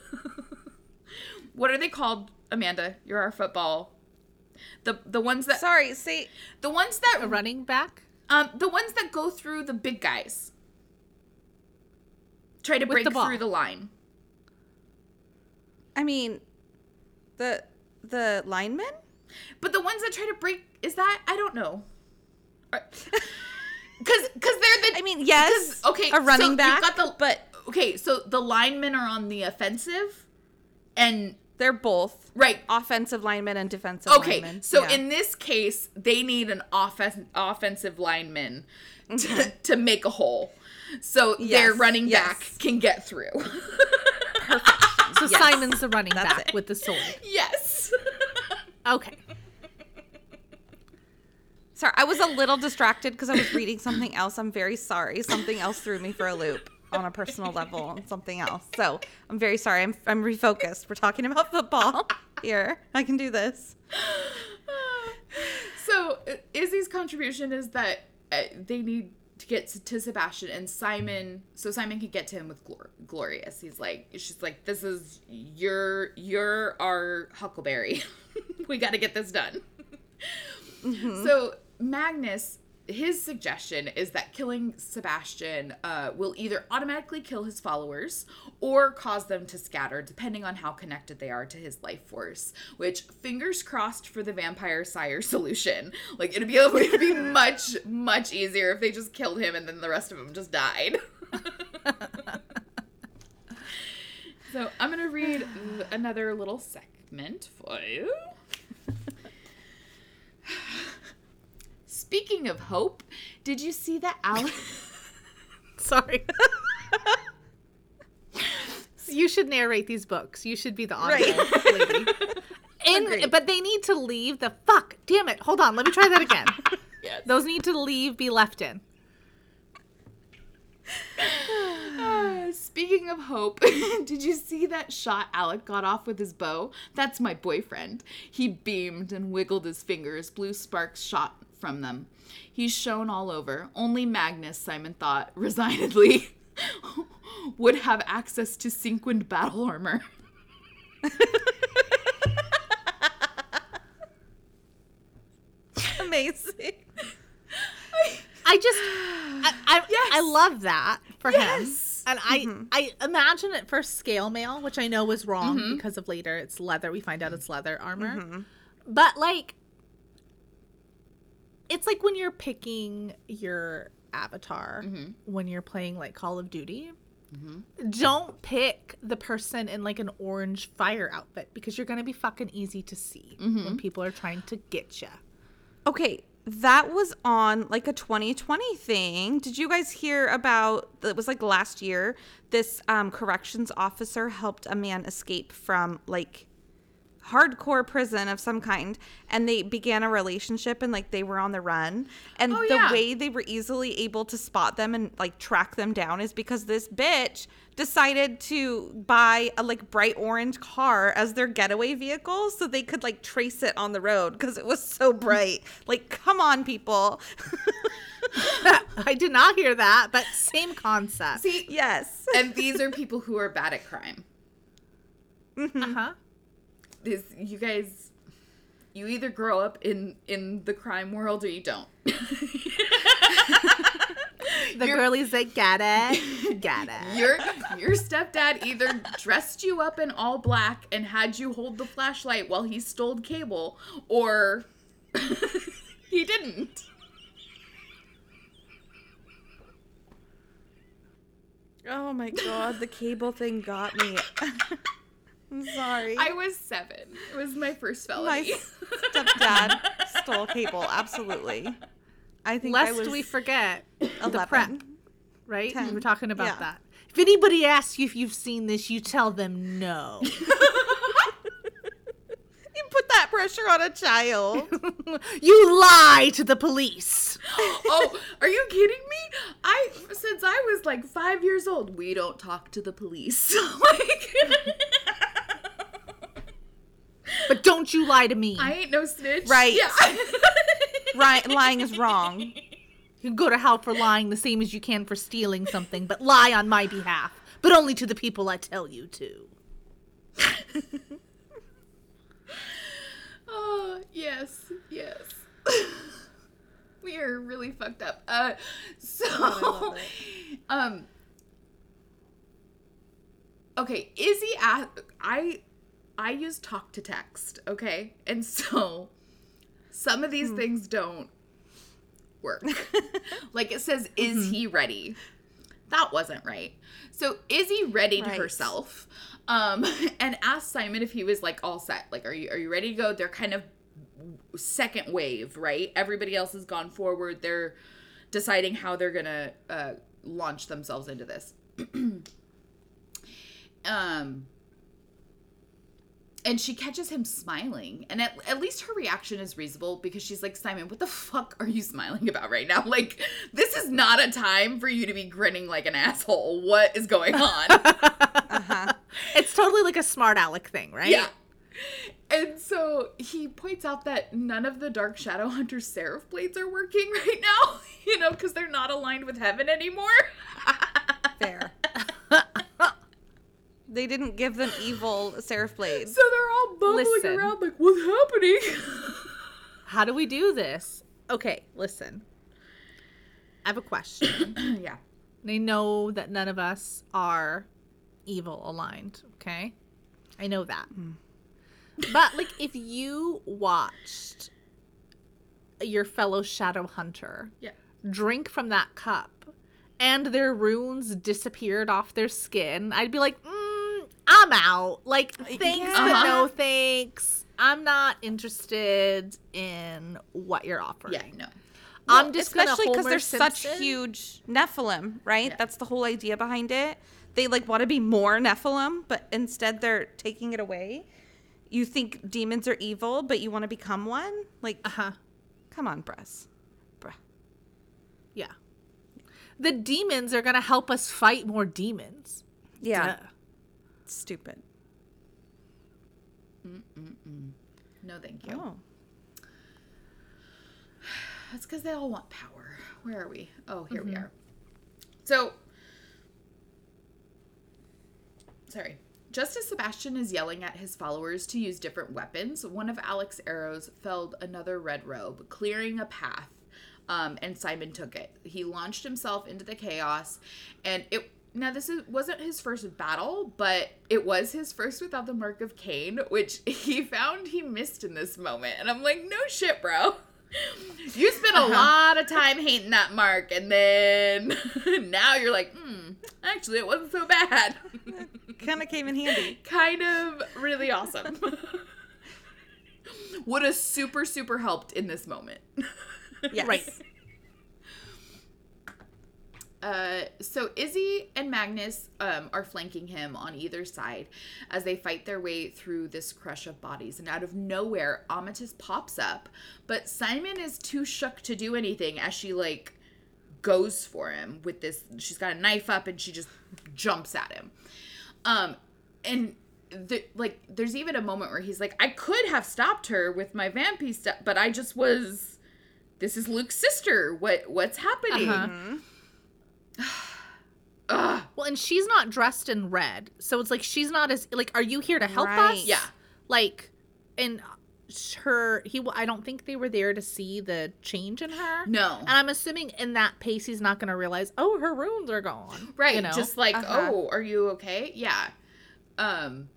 Speaker 2: what are they called, Amanda? You're our football. The the ones that
Speaker 4: Sorry, say
Speaker 2: the ones that
Speaker 3: A running back
Speaker 2: um the ones that go through the big guys. Try to
Speaker 3: With
Speaker 2: break
Speaker 3: the
Speaker 2: through the line.
Speaker 4: I mean the the linemen?
Speaker 2: But the ones that try to break is that I don't know. Because because they're the
Speaker 4: I mean, yes
Speaker 2: okay
Speaker 4: a running
Speaker 2: so
Speaker 4: back,
Speaker 2: got the
Speaker 4: but
Speaker 2: okay so the linemen are on the offensive, and
Speaker 4: they're both
Speaker 2: right
Speaker 4: offensive linemen and defensive
Speaker 2: okay
Speaker 4: linemen.
Speaker 2: so
Speaker 4: Yeah.
Speaker 2: in this case they need an offen- offensive lineman to,
Speaker 4: Mm-hmm.
Speaker 2: to make a hole, so their
Speaker 4: Yes,
Speaker 2: running
Speaker 4: yes.
Speaker 2: back can get through.
Speaker 3: So
Speaker 4: Yes.
Speaker 3: Simon's the running
Speaker 4: That's
Speaker 3: back
Speaker 4: it.
Speaker 3: with the sword.
Speaker 2: yes.
Speaker 3: Okay.
Speaker 4: Sorry, I was a little distracted because I was reading something else. I'm very sorry. Something else threw me for a loop on a personal level and something else. So I'm very sorry. I'm, I'm refocused. We're talking about football here. I can do this.
Speaker 2: so Izzy's contribution is that uh, they need to get to, to Sebastian and Simon, so Simon can get to him with Glor- Glorious. He's like, she's like, this is your you're our Huckleberry. we got to get this done. So Magnus. His suggestion is that killing Sebastian uh, will either automatically kill his followers or cause them to scatter, depending on how connected they are to his life force. Which, fingers crossed for the vampire sire solution. Like it'd be it'd be much much easier if they just killed him and then the rest of them just died. so I'm gonna read another little segment for you. Speaking of hope, did you see that Alec?
Speaker 3: Sorry. You should narrate these books. You should be the audio lady. In, but they need to leave the fuck. Damn it. Hold on. Let me try that again.
Speaker 2: yes.
Speaker 3: Those need to leave, be left in.
Speaker 2: Uh, speaking of hope, did you see that shot Alec got off with his bow? That's my boyfriend. He beamed and wiggled his fingers. Blue sparks shot from them. He's shown all over. Only Magnus, Simon thought, resignedly, would have access to sequined battle armor.
Speaker 4: Amazing.
Speaker 3: I just, I, I,
Speaker 2: Yes.
Speaker 3: I love that for
Speaker 2: Yes.
Speaker 3: him. And I, I imagine it for scale mail, which I know was wrong
Speaker 2: Mm-hmm.
Speaker 3: because of later it's leather. We find out it's leather armor. But like, it's like when you're picking your avatar
Speaker 2: Mm-hmm.
Speaker 3: when you're playing like Call of Duty. Don't pick the person in like an orange fire outfit because you're gonna be fucking easy to see
Speaker 2: Mm-hmm.
Speaker 3: when people are trying to get you.
Speaker 4: Okay, that was on like a 2020 thing. Did you guys hear about? It was like last year. This um, corrections officer helped a man escape from like hardcore prison of some kind and they began a relationship and like they were on the run and
Speaker 2: Oh,
Speaker 4: the
Speaker 2: yeah.
Speaker 4: way they were easily able to spot them and like track them down is because this bitch decided to buy a like bright orange car as their getaway vehicle so they could like trace it on the road because it was so bright like come on people
Speaker 3: I did not hear that, but same concept.
Speaker 2: See,
Speaker 4: yes
Speaker 2: and these are people who are bad at crime.
Speaker 3: uh-huh.
Speaker 2: This, you guys, you either grow up in in the crime world or you don't.
Speaker 3: The
Speaker 2: You're-
Speaker 3: girlies that get it, get it.
Speaker 2: Your your stepdad either dressed you up in all black and had you hold the flashlight while he stole cable, or he didn't.
Speaker 4: oh my god the cable thing got me i'm sorry
Speaker 2: I was seven. It was my first felony.
Speaker 4: my stepdad stole cable absolutely i think i
Speaker 3: Lest
Speaker 4: was
Speaker 3: we forget the
Speaker 4: 11.
Speaker 3: prep, right? We
Speaker 4: Ten.
Speaker 3: were talking about
Speaker 4: Yeah.
Speaker 3: that. If anybody asks you if you've seen this, you tell them no.
Speaker 4: you put that pressure on a child
Speaker 3: you lie to the police.
Speaker 2: oh, are you kidding me? I since I was like five years old, we don't talk to the police. like,
Speaker 3: But don't you lie to me.
Speaker 2: I ain't no snitch.
Speaker 4: Right.
Speaker 2: Yeah.
Speaker 4: right lying is wrong
Speaker 3: You can go to hell for lying the same as you can for stealing something, but lie on my behalf. But only to the people I tell you to.
Speaker 2: Oh, yes, yes. we are really fucked up. Uh, so,
Speaker 4: love
Speaker 2: um, okay, Izzy asked, I, I use talk to text, okay? And so some of these things don't work. like it says, is he ready? That wasn't right. So Izzy readied
Speaker 4: Right.
Speaker 2: herself um, and asked Simon if he was like all set. Like, are you are you ready to go? They're kind of second wave, right? Everybody else has gone forward. They're deciding how they're gonna uh, launch themselves into this. um, and she catches him smiling, and at, at least her reaction is reasonable because she's like, Simon, what the fuck are you smiling about right now? Like, this is not a time for you to be grinning like an asshole. What is going on?
Speaker 4: uh-huh
Speaker 3: It's totally like a smart aleck thing, right?
Speaker 2: Yeah. And so he points out that none of the Dark Shadow Hunter Seraph blades are working right now, you know, because they're not aligned with heaven anymore.
Speaker 4: fair they didn't give them evil seraph blades
Speaker 2: So they're all bumbling
Speaker 3: Listen.
Speaker 2: around like, what's happening?
Speaker 3: How do we do this? Okay, listen. I have a question.
Speaker 2: yeah.
Speaker 3: They know that none of us are evil aligned, okay? I know that. But like if you watched your fellow shadow hunter
Speaker 2: Yeah.
Speaker 3: drink from that cup and their runes disappeared off their skin, I'd be like, mm, I'm out. Like, thanks, but no thanks. I'm not interested in what you're offering.
Speaker 2: Yeah, no.
Speaker 3: I'm just
Speaker 4: especially
Speaker 3: because
Speaker 4: they're such huge Nephilim, right?
Speaker 2: Yeah.
Speaker 4: That's the whole idea behind it. They like want to be more Nephilim, but instead they're taking it away. You think demons are evil, but you want to become one? Like,
Speaker 3: Uh huh.
Speaker 4: come on, Bress. Bruh.
Speaker 3: Yeah. The demons are gonna help us fight more demons.
Speaker 4: Yeah.
Speaker 3: Duh.
Speaker 4: Stupid.
Speaker 2: No, thank you.
Speaker 4: Oh.
Speaker 2: That's because they all want power. Where are we? Oh, here we are. So, sorry. Just as Sebastian is yelling at his followers to use different weapons, one of Alec's arrows felled another red robe, clearing a path. Um, and Simon took it. He launched himself into the chaos, and it. Now this is, wasn't his first battle, but it was his first without the mark of Cain, which he found he missed in this moment. And I'm like, no shit, bro. You spent a lot of time hating that mark, and then now you're like, hmm, actually, it wasn't so bad.
Speaker 4: Kind of came in handy.
Speaker 2: kind of really awesome. Would have super, super helped in this moment.
Speaker 4: Yes.
Speaker 3: Right.
Speaker 2: Uh, so Izzy and Magnus um, are flanking him on either side as they fight their way through this crush of bodies. And out of nowhere, Amatis pops up, but Simon is too shook to do anything as she like goes for him with this. She's got a knife up and she just jumps at him. Um, and the, like, there's even a moment where he's like, "I could have stopped her with my vampy stuff, but I just was." This is Luke's sister. What what's happening?
Speaker 3: Uh-huh.
Speaker 2: Ugh.
Speaker 3: Well, and she's not dressed in red, so it's like she's not as like. Are you here to help
Speaker 4: Right.
Speaker 3: us?
Speaker 2: Yeah.
Speaker 3: Like, and her he. I don't think they were there to see the change in her.
Speaker 2: No.
Speaker 3: And I'm assuming in that pace, he's not going to realize, oh, her runes are gone.
Speaker 2: Right.
Speaker 3: You know?
Speaker 2: Just like,
Speaker 4: Uh-huh.
Speaker 2: oh, are you okay? Yeah. Um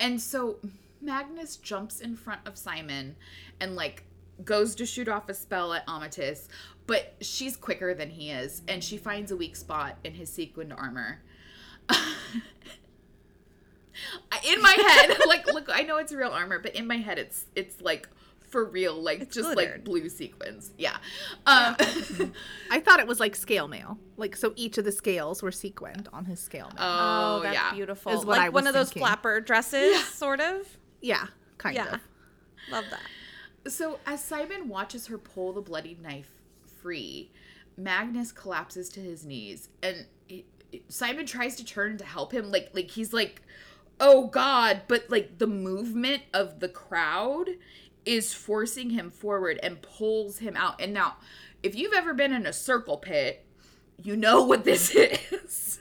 Speaker 2: and so Magnus jumps in front of Simon and like goes to shoot off a spell at Amatis, but she's quicker than he is, and she finds a weak spot in his sequined armor. in my head, like look, I know it's real armor, but in my head it's it's like for real, like
Speaker 4: It's
Speaker 2: just like blue sequins. Yeah. Um
Speaker 3: I thought it was like scale mail. Like, so each of the scales were sequined on his scale mail.
Speaker 2: Oh,
Speaker 4: Oh, that's
Speaker 2: yeah.
Speaker 4: beautiful.
Speaker 3: Is what
Speaker 4: like
Speaker 3: I
Speaker 4: one of those
Speaker 3: thinking.
Speaker 4: flapper dresses, sort of.
Speaker 3: yeah, kind
Speaker 4: Yeah.
Speaker 3: of.
Speaker 4: Love that.
Speaker 2: So, as Simon watches her pull the bloodied knife free, Magnus collapses to his knees, and it, it- Simon tries to turn to help him. Like, like he's like, "Oh God!" But like the movement of the crowd is forcing him forward and pulls him out. And now, if you've ever been in a circle pit, you know what this is.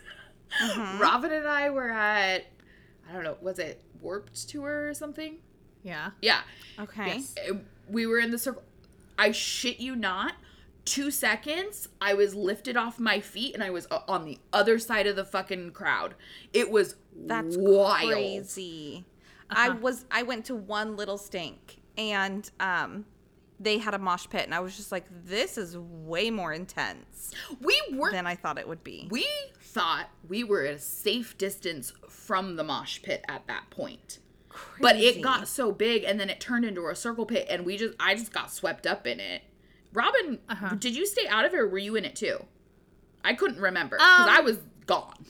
Speaker 2: Mm-hmm. Robin and I were at, I don't know, was it Warped Tour or something?
Speaker 3: Yeah.
Speaker 2: Yeah
Speaker 4: Okay.
Speaker 3: Yes.
Speaker 2: we were in the circle. I shit you not. Two seconds, I was lifted off my feet and I was uh, on the other side of the fucking crowd. It was
Speaker 4: That's
Speaker 2: wild.
Speaker 4: crazy. I
Speaker 3: Uh-huh.
Speaker 4: was I went to one little stink and um they had a mosh pit and I was just like this is way more intense
Speaker 2: We were
Speaker 4: than I thought it would be.
Speaker 2: we thought we were at a safe distance from the mosh pit at that point. But it got so big and then it turned into a circle pit and we just I just got swept up in it. Robin,
Speaker 3: Uh-huh.
Speaker 2: did you stay out of it or were you in it too? I couldn't remember because
Speaker 3: Um,
Speaker 2: I was gone.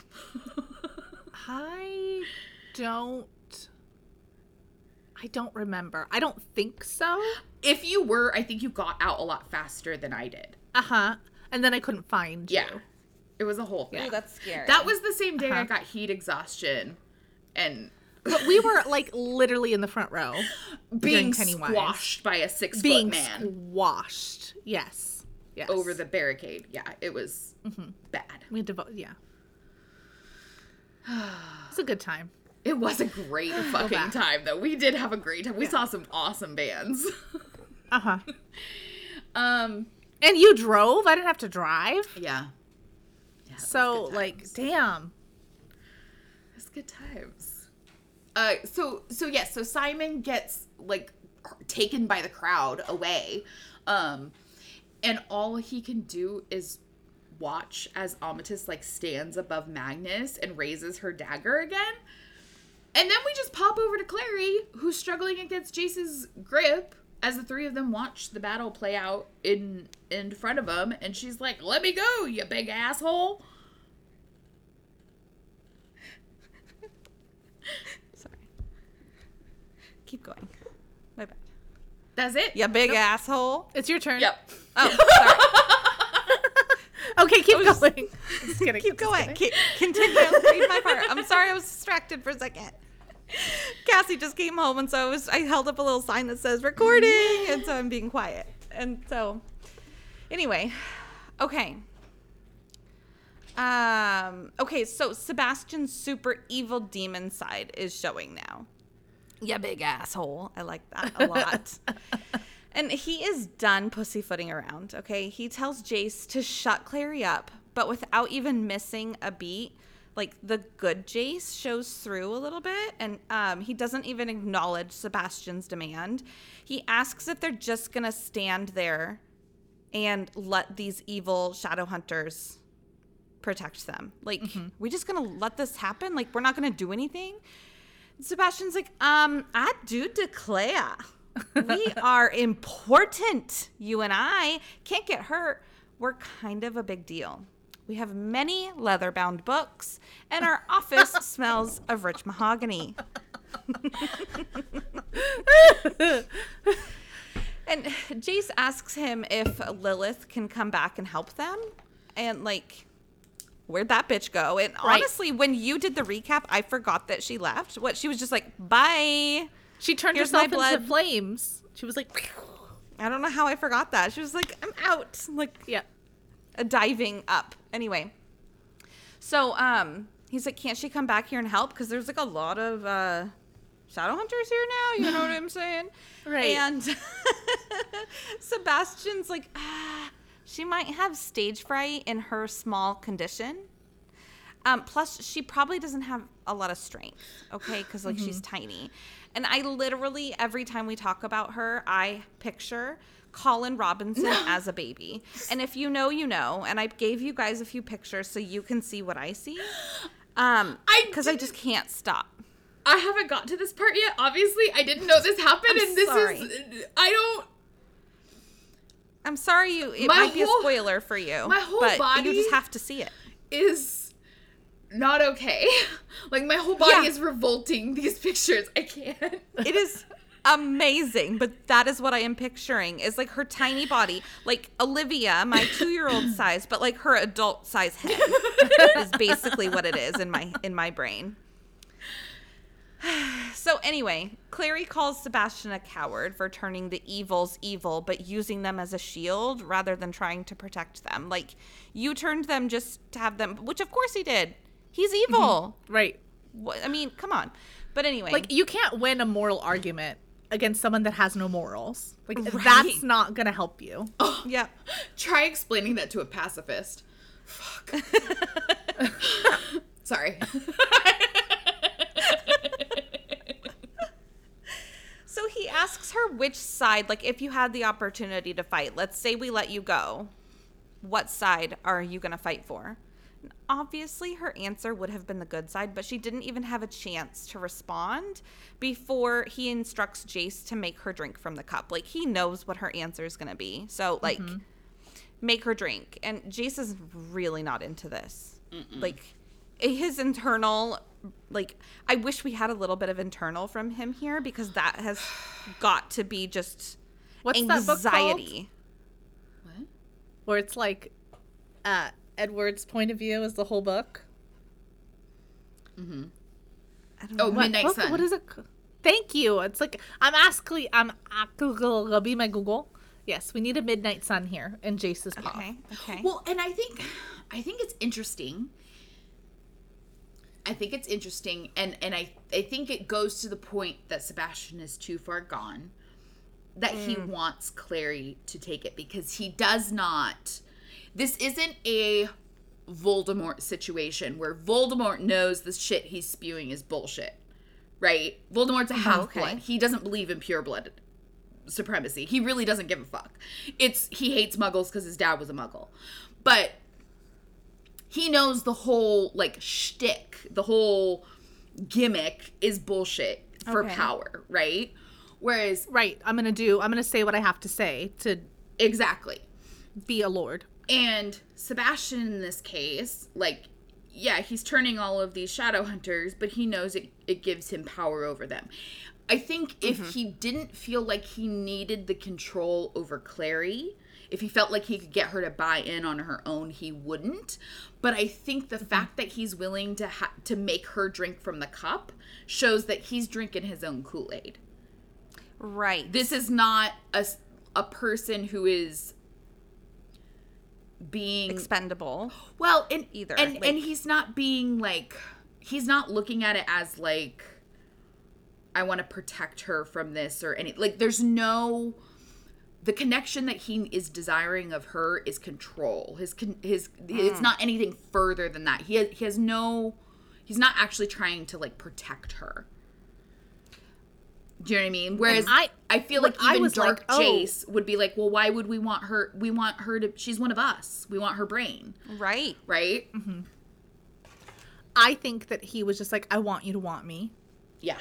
Speaker 3: I don't. I don't remember. I don't think so.
Speaker 2: If you were, I think you got out a lot faster than I did.
Speaker 3: Uh huh. And then I couldn't find you.
Speaker 2: Yeah. It was a whole thing.
Speaker 4: Ooh, that's scary.
Speaker 2: that was the same day I
Speaker 3: Uh-huh.
Speaker 2: got heat exhaustion and
Speaker 3: But we were like literally in the front row,
Speaker 2: being
Speaker 3: Pennywise.
Speaker 2: squashed by a six
Speaker 3: being
Speaker 2: foot man
Speaker 3: squashed. Yes. Yes.
Speaker 2: over the barricade. Yeah, it was
Speaker 3: Mm-hmm.
Speaker 2: bad.
Speaker 3: We had to vote. Yeah. It's a good time.
Speaker 2: It was a great fucking time though. We did have a great time. We saw some awesome bands.
Speaker 3: Uh huh.
Speaker 2: um
Speaker 3: And you drove. I didn't have to drive.
Speaker 2: yeah. Yeah,
Speaker 3: So like, damn.
Speaker 2: It's good times. Uh, so so yes, so Simon gets like taken by the crowd away, um, and all he can do is watch as Amatis like stands above Magnus and raises her dagger again. And then we just pop over to Clary, who's struggling against Jace's grip, as the three of them watch the battle play out in in front of them, and she's like, "Let me go, you big asshole."
Speaker 4: Sorry. Keep going. My bad.
Speaker 2: That's it.
Speaker 4: You big asshole.
Speaker 3: It's your turn.
Speaker 2: Yep.
Speaker 4: Oh, sorry.
Speaker 3: Okay, keep
Speaker 4: was just-
Speaker 3: going. Just kidding.
Speaker 4: Keep
Speaker 3: I'm just
Speaker 4: going.
Speaker 3: kidding.
Speaker 4: Keep, continue. Read my part. I'm sorry, I was distracted for a second. Cassie just came home, and so I was. I held up a little sign that says "recording," and so I'm being quiet. And so, anyway, okay. Um. Okay. So Sebastian's super evil demon side is showing now. Yeah, big asshole. I like that a lot. And he is done pussyfooting around, okay? He tells Jace to shut Clary up, but without even missing a beat. Like the good Jace shows through a little bit, and um, he doesn't even acknowledge Sebastian's demand. He asks if they're just gonna stand there and let these evil shadow hunters protect them. Like, we just gonna let this happen? Like, we're not gonna do anything? Sebastian's like, um, I do declare. we are important. You and I can't get hurt. We're kind of a big deal. We have many leather bound books, and our office smells of rich mahogany. and Jace asks him if Lilith can come back and help them. And, like, where'd that bitch go? And
Speaker 3: Right.
Speaker 4: honestly, when you did the recap, I forgot that she left. What she was just like, bye.
Speaker 3: She turned
Speaker 4: Here's
Speaker 3: herself into flames. She was like,
Speaker 4: I don't know how I forgot that. She was like, I'm out. Like
Speaker 3: yeah.
Speaker 4: a diving up. Anyway. So um he's like, Can't she come back here and help? Because there's like a lot of uh shadow hunters here now, you know what I'm saying?
Speaker 3: Right.
Speaker 4: And Sebastian's like, ah, she might have stage fright in her small condition. Um, plus, she probably doesn't have a lot of strength, okay? Because, like, she's tiny. And I literally, every time we talk about her, I picture Colin Robinson as a baby. And if you know, you know. And I gave you guys a few pictures so you can see what I see. Um,
Speaker 2: I
Speaker 4: because I just can't stop.
Speaker 2: I haven't got to this part yet. Obviously, I didn't know this happened,
Speaker 4: I'm
Speaker 2: and this
Speaker 4: sorry.
Speaker 2: is. I don't.
Speaker 4: I'm sorry you. It
Speaker 2: My
Speaker 4: might be a spoiler for you.
Speaker 2: my whole
Speaker 4: but you just have to see it.
Speaker 2: Is not okay. Like my whole body
Speaker 4: Yeah.
Speaker 2: is revolting. These pictures, I can't.
Speaker 4: It is amazing, but that is what I am picturing is like her tiny body, like Olivia, my two year old size, but like her adult size head is basically what it is in my in my brain. So anyway, Clary calls Sebastian a coward for turning the evils evil, but using them as a shield rather than trying to protect them. Like you turned them just to have them, which of course he did. He's mm-hmm. evil.
Speaker 3: Right.
Speaker 4: What I mean, come on. But anyway,
Speaker 3: Like you can't win a moral argument against someone that has no morals. Like
Speaker 4: Right.
Speaker 3: that's not gonna help you. Oh.
Speaker 4: yeah.
Speaker 2: Try explaining that to a pacifist. Fuck. Sorry.
Speaker 4: So he asks her which side, like if you had the opportunity to fight, let's say we let you go, what side are you going to fight for? And obviously, her answer would have been the good side, but she didn't even have a chance to respond before he instructs Jace to make her drink from the cup. Like he knows what her answer is going to be. So, like, mm-hmm. make her drink. And Jace is really not into this. Like, his internal like i wish we had a little bit of internal from him here because that has got to be just
Speaker 3: What's that book called?
Speaker 4: anxiety
Speaker 2: what?
Speaker 3: Where it's like uh Edward's point of view is the whole book.
Speaker 4: I don't
Speaker 2: Oh,
Speaker 4: know.
Speaker 3: What
Speaker 2: Midnight
Speaker 3: book?
Speaker 2: Sun.
Speaker 3: What is it? Thank you. It's like I'm asking. I'm Google. Be my Google. Yes, we need a midnight sun here in Jace's paw.
Speaker 4: okay okay
Speaker 2: Well, and I think, I think it's interesting. I think it's interesting, and and I I think it goes to the point that Sebastian is too far gone, that he mm. wants Clary to take it because he does not. This isn't a Voldemort situation where Voldemort knows the shit he's spewing is bullshit, right? Voldemort's a oh, half blood.
Speaker 4: okay.
Speaker 2: He doesn't believe in pure blood supremacy. He really doesn't give a fuck. It's he hates muggles because his dad was a muggle. But he knows the whole like shtick, the whole gimmick is bullshit for
Speaker 4: Okay.
Speaker 2: power, right? Whereas
Speaker 3: Right. I'm gonna do. I'm gonna say what I have to say to
Speaker 2: exactly.
Speaker 3: be a lord.
Speaker 2: And Sebastian in this case, like, yeah, he's turning all of these shadow hunters, but he knows it, it gives him power over them. I think if mm-hmm. he didn't feel like he needed the control over Clary, if he felt like he could get her to buy in on her own, he wouldn't. But I think the mm-hmm. fact that he's willing to ha- to make her drink from the cup shows that he's drinking his own Kool Aid
Speaker 4: right.
Speaker 2: This is not a a person who is being
Speaker 4: expendable.
Speaker 2: Well and
Speaker 4: either,
Speaker 2: and
Speaker 4: like-
Speaker 2: and he's not being like he's not looking at it as like i want to protect her from this or any like there's no the connection that he is desiring of her is control his con- his
Speaker 4: Mm.
Speaker 2: it's not anything further than that he has, he has no he's not actually trying to like protect her do you know what I mean? Whereas I,
Speaker 3: I-
Speaker 2: I feel like
Speaker 3: I
Speaker 2: even Dark
Speaker 3: like, oh.
Speaker 2: Jace would be like, well, why would we want her? We want her to. She's one of us. We want her brain,
Speaker 4: right
Speaker 2: right?
Speaker 3: I think that he was just like, I want you to want me.
Speaker 2: Yeah.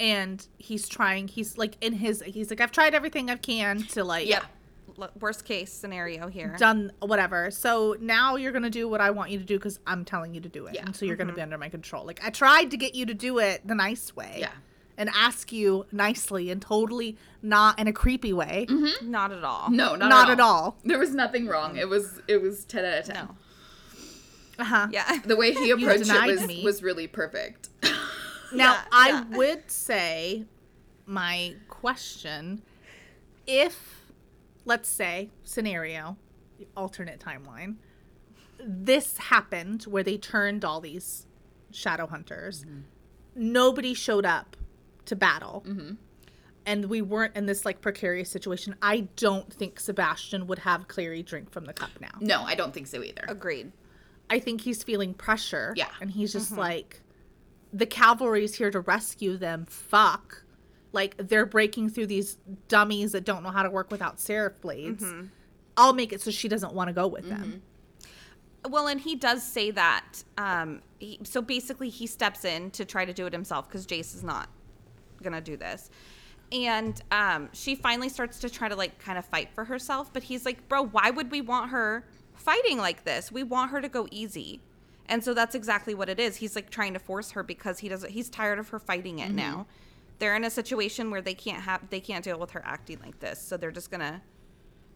Speaker 3: And he's trying. He's like in his. He's like, I've tried everything I can to like.
Speaker 2: Yeah.
Speaker 4: L- Worst case scenario here.
Speaker 3: Done whatever. So now you're gonna do what I want you to do because I'm telling you to do it,
Speaker 2: Yeah.
Speaker 3: and so you're gonna be under my control. Like I tried to get you to do it the nice way,
Speaker 2: Yeah.
Speaker 3: and ask you nicely and totally not in a creepy way.
Speaker 4: Not at all.
Speaker 2: No, not,
Speaker 3: Not
Speaker 2: at,
Speaker 3: at all.
Speaker 2: There was nothing wrong. It was it was ten out of ten.
Speaker 4: No.
Speaker 3: Uh huh.
Speaker 4: Yeah.
Speaker 2: The way he approached it was
Speaker 3: me.
Speaker 2: was really perfect.
Speaker 3: Now,
Speaker 4: Yeah,
Speaker 3: I
Speaker 4: yeah.
Speaker 3: would say my question if, let's say, scenario, alternate timeline, this happened where they turned all these shadow hunters, mm-hmm. nobody showed up to battle. Mm-hmm. And we weren't in this like precarious situation. I don't think Sebastian would have Clary drink from the cup now.
Speaker 2: no, I don't think so either.
Speaker 4: Agreed.
Speaker 3: I think he's feeling pressure.
Speaker 2: Yeah.
Speaker 3: And he's just mm-hmm. like, the cavalry's here to rescue them. Fuck. Like, they're breaking through these dummies that don't know how to work without seraph blades. I'll make it so she doesn't want to go with them.
Speaker 4: Well, and he does say that. Um, he, so basically, he steps in to try to do it himself because Jace is not gonna do this. And um, she finally starts to try to like kind of fight for herself, but he's like, "Bro, why would we want her fighting like this? We want her to go easy." And so that's exactly what it is. He's like trying to force her because he doesn't. He's tired of her fighting it now. They're in a situation where they can't have they can't deal with her acting like this, so they're just gonna.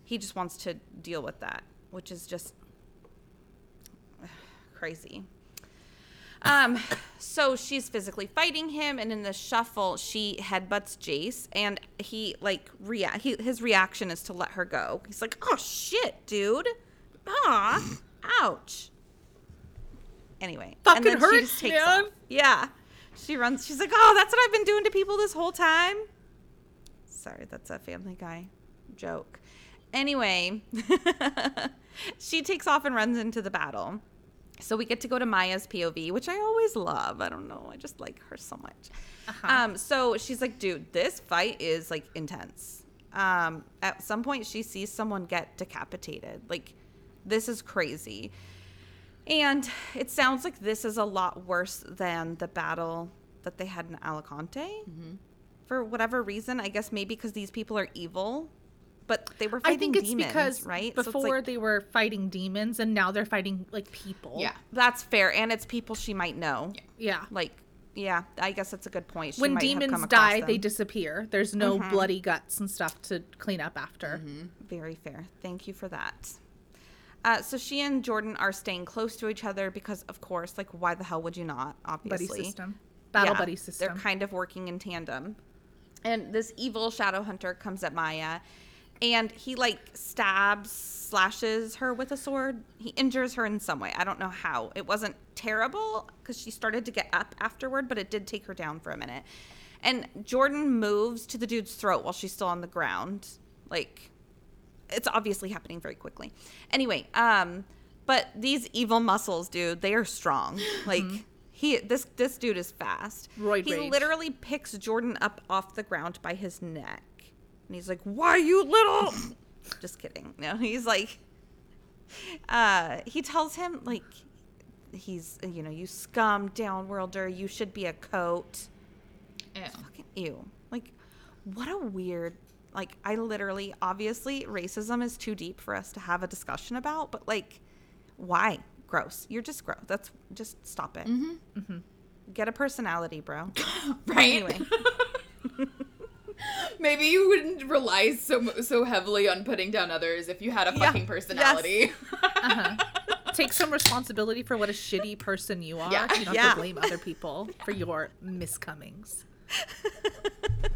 Speaker 4: He just wants to deal with that, which is just crazy. Um, so she's physically fighting him, and in the shuffle, she headbutts Jace, and he like rea- he, his reaction is to let her go. He's like, "Oh shit, dude! Ah, ouch." Anyway,
Speaker 3: Fucking
Speaker 4: she
Speaker 3: hurts,
Speaker 4: just takes
Speaker 3: man.
Speaker 4: off. Yeah, she runs. She's like, "Oh, that's what I've been doing to people this whole time." Sorry, that's a Family Guy joke. Anyway, she takes off and runs into the battle. So we get to go to Maya's POV, which I always love. I don't know, I just like her so much. Um, so she's like, dude, this fight is like intense. Um, at some point, she sees someone get decapitated. Like, this is crazy. And it sounds like this is a lot worse than the battle that they had in Alicante. For whatever reason, I guess maybe because these people are evil, but they were fighting
Speaker 3: I think it's
Speaker 4: demons,
Speaker 3: because
Speaker 4: right? So it's
Speaker 3: before
Speaker 4: like-
Speaker 3: they were fighting demons and now they're fighting like people.
Speaker 2: Yeah.
Speaker 4: that's fair, and it's people she might know.
Speaker 3: Yeah.
Speaker 4: Like, yeah, I guess that's a good point. She
Speaker 3: when
Speaker 4: might have
Speaker 3: demons
Speaker 4: come
Speaker 3: die, they
Speaker 4: them. Mm-hmm.
Speaker 3: disappear. There's no bloody guts and stuff to clean up after.
Speaker 4: Very fair. Thank you for that. Uh, so she and Jordan are staying close to each other because, of course, like why the hell would you not? Obviously,
Speaker 3: Buddy system. Battle
Speaker 4: Yeah,
Speaker 3: buddy system.
Speaker 4: They're kind of working in tandem. And this evil shadow hunter comes at Maya and he like stabs, slashes her with a sword. He injures her in some way. I don't know how. It wasn't terrible because she started to get up afterward, but it did take her down for a minute. And Jordan moves to the dude's throat while she's still on the ground. Like it's obviously happening very quickly. Anyway, um, but these evil muscles, dude, they are strong. Like he, this this dude is fast.
Speaker 3: Roid
Speaker 4: he
Speaker 3: rage.
Speaker 4: literally picks Jordan up off the ground by his neck, and he's like, "Why you little?" Just kidding. No, he's like, uh, he tells him like, he's you know, you scum downworlder, you should be a coat
Speaker 2: Ew.
Speaker 4: fucking ew. Like, what a weird. Like, I literally, obviously, racism is too deep for us to have a discussion about, but like, why? Gross. You're just gross. That's just stop it.
Speaker 3: Mm-hmm.
Speaker 4: Get a personality, bro.
Speaker 2: Right.
Speaker 4: Anyway.
Speaker 2: Maybe you wouldn't rely so so heavily on putting down others if you had a
Speaker 4: Yeah.
Speaker 2: fucking personality.
Speaker 3: Take some responsibility for what a shitty person you are.
Speaker 2: Yeah.
Speaker 3: You don't
Speaker 4: Yeah.
Speaker 3: have to blame other people for your miscomings.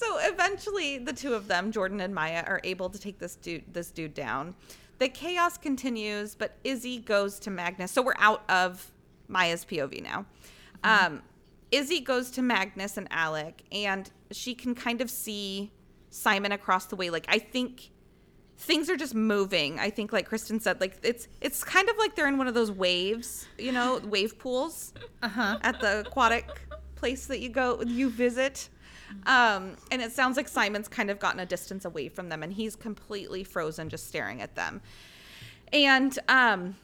Speaker 4: So eventually, the two of them, Jordan and Maya, are able to take this dude this dude down. The chaos continues, but Izzy goes to Magnus. So we're out of Maya's POV now. Um, Izzy goes to Magnus and Alec, and she can kind of see Simon across the way. Like I think things are just moving. I think, like Kristen said, like it's it's kind of like they're in one of those waves, you know, wave pools
Speaker 3: Uh-huh.
Speaker 4: at the aquatic place that you go you visit. Um, and it sounds like Simon's kind of gotten a distance away from them and he's completely frozen just staring at them. And um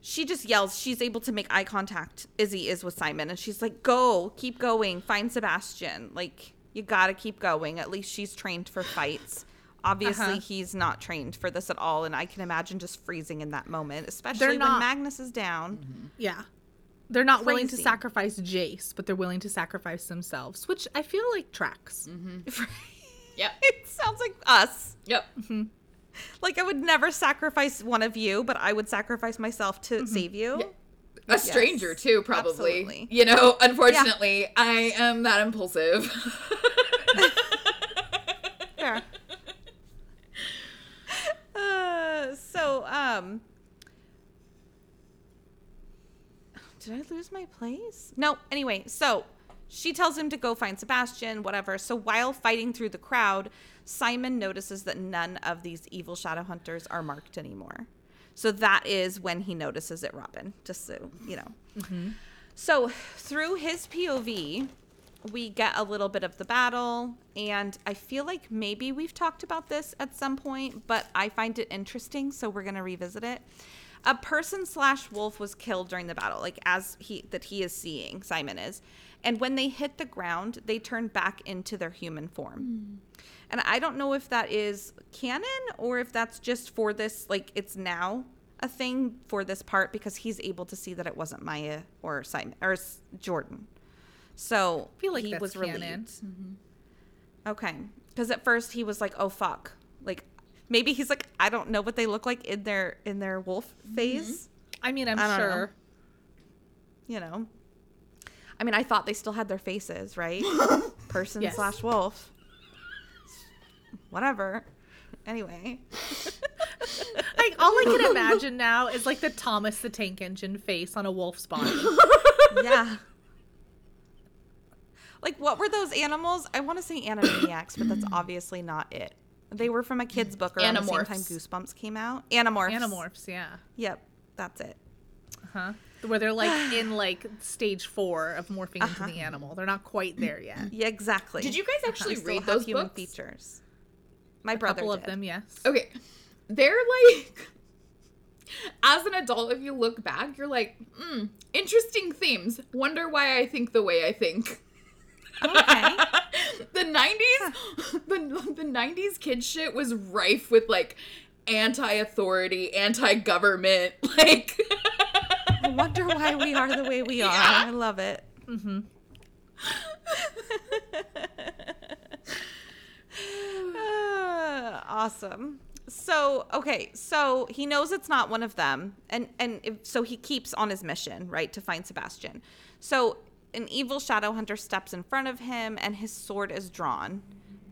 Speaker 4: she just yells. She's able to make eye contact. Izzy is with Simon, and she's like, "Go, keep going, find Sebastian. Like you gotta keep going. At least she's trained for fights." Obviously,
Speaker 3: Uh-huh.
Speaker 4: he's not trained for this at all, and I can imagine just freezing in that moment, especially
Speaker 3: They're
Speaker 4: when
Speaker 3: not-
Speaker 4: Magnus is down.
Speaker 3: Yeah. They're not willing to sacrifice Jace, but they're willing to sacrifice themselves, which I feel like tracks.
Speaker 2: Yep.
Speaker 4: it sounds like us.
Speaker 2: Yep.
Speaker 4: Like I would never sacrifice one of you, but I would sacrifice myself to save you.
Speaker 2: A stranger too, probably.
Speaker 4: absolutely.
Speaker 2: You know, unfortunately, I am that impulsive.
Speaker 4: Fair. uh, so, um, did I lose my place? No. Anyway, so she tells him to go find Sebastian, whatever. So while fighting through the crowd, Simon notices that none of these evil shadow hunters are marked anymore. So that is when he notices it, Robin. Just so you know. Mm-hmm. So through his POV, we get a little bit of the battle, and I feel like maybe we've talked about this at some point, but I find it interesting, so we're gonna revisit it. A person slash wolf was killed during the battle, like as he that he is seeing, Simon is. And when they hit the ground, they turn back into their human form. Hmm. And I don't know if that is canon or if that's just for this, like it's now a thing for this part because he's able to see that it wasn't Maya or Simon or Jordan. So
Speaker 3: I feel like
Speaker 4: he
Speaker 3: that's
Speaker 4: was
Speaker 3: canon.
Speaker 4: relieved. Okay, because at first he was like, "Oh fuck," like maybe he's like, "I don't know what they look like in their in their wolf mm-hmm. phase,"
Speaker 3: I mean, I'm
Speaker 4: I don't know.
Speaker 3: sure.
Speaker 4: you know. I mean, I thought they still had their faces, right? Person
Speaker 3: Yes.
Speaker 4: slash wolf. Whatever. Anyway.
Speaker 3: Like all I can imagine now is like the Thomas the Tank Engine face on a wolf's body.
Speaker 4: yeah. Like, what were those animals? I want to say Animaniacs, but that's obviously not it. They were from a kid's book around the same time Goosebumps came out. Animorphs.
Speaker 3: Animorphs, yeah.
Speaker 4: Yep, that's it.
Speaker 3: Uh huh? Where they're like in like stage four of morphing
Speaker 4: Uh-huh.
Speaker 3: into the animal. They're not quite there yet.
Speaker 4: Yeah, exactly.
Speaker 2: Did you guys
Speaker 4: They
Speaker 2: actually
Speaker 4: still
Speaker 2: read
Speaker 4: have
Speaker 2: those
Speaker 4: human
Speaker 2: books?
Speaker 4: features? My
Speaker 3: A
Speaker 4: brother
Speaker 3: couple of them, yes.
Speaker 2: Okay. They're like as an adult, if you look back, you're like, hmm, interesting themes. Wonder why I think the way I think.
Speaker 4: Okay.
Speaker 2: the 90s the, the 90s kid shit was rife with like anti-authority anti-government like
Speaker 4: I wonder why we are the way we are. I love it. Ah, awesome. So, okay, so he knows it's not one of them, and and if, so he keeps on his mission, right, to find Sebastian. So, an evil shadow hunter steps in front of him, and his sword is drawn.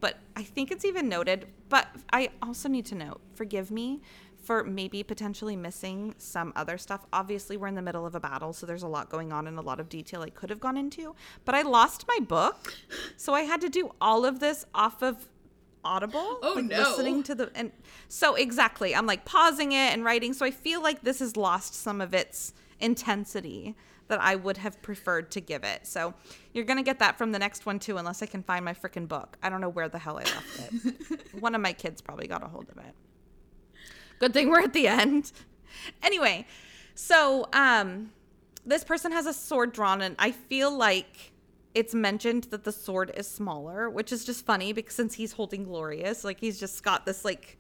Speaker 4: But I think it's even noted. But I also need to note, forgive me for maybe potentially missing some other stuff. Obviously, we're in the middle of a battle, so there's a lot going on and a lot of detail I could have gone into. But I lost my book, so I had to do all of this off of Audible.
Speaker 2: Oh,
Speaker 4: like,
Speaker 2: no.
Speaker 4: Listening to the and so exactly, I'm like pausing it and writing. So I feel like this has lost some of its intensity that I would have preferred to give it. So you're gonna get that from the next one too, unless I can find my freaking book. I don't know where the hell I left it. one of my kids probably got a hold of it. Good thing we're at the end. Anyway, so um this person has a sword drawn and I feel like it's mentioned that the sword is smaller, which is just funny because since he's holding Glorious, like he's just got this like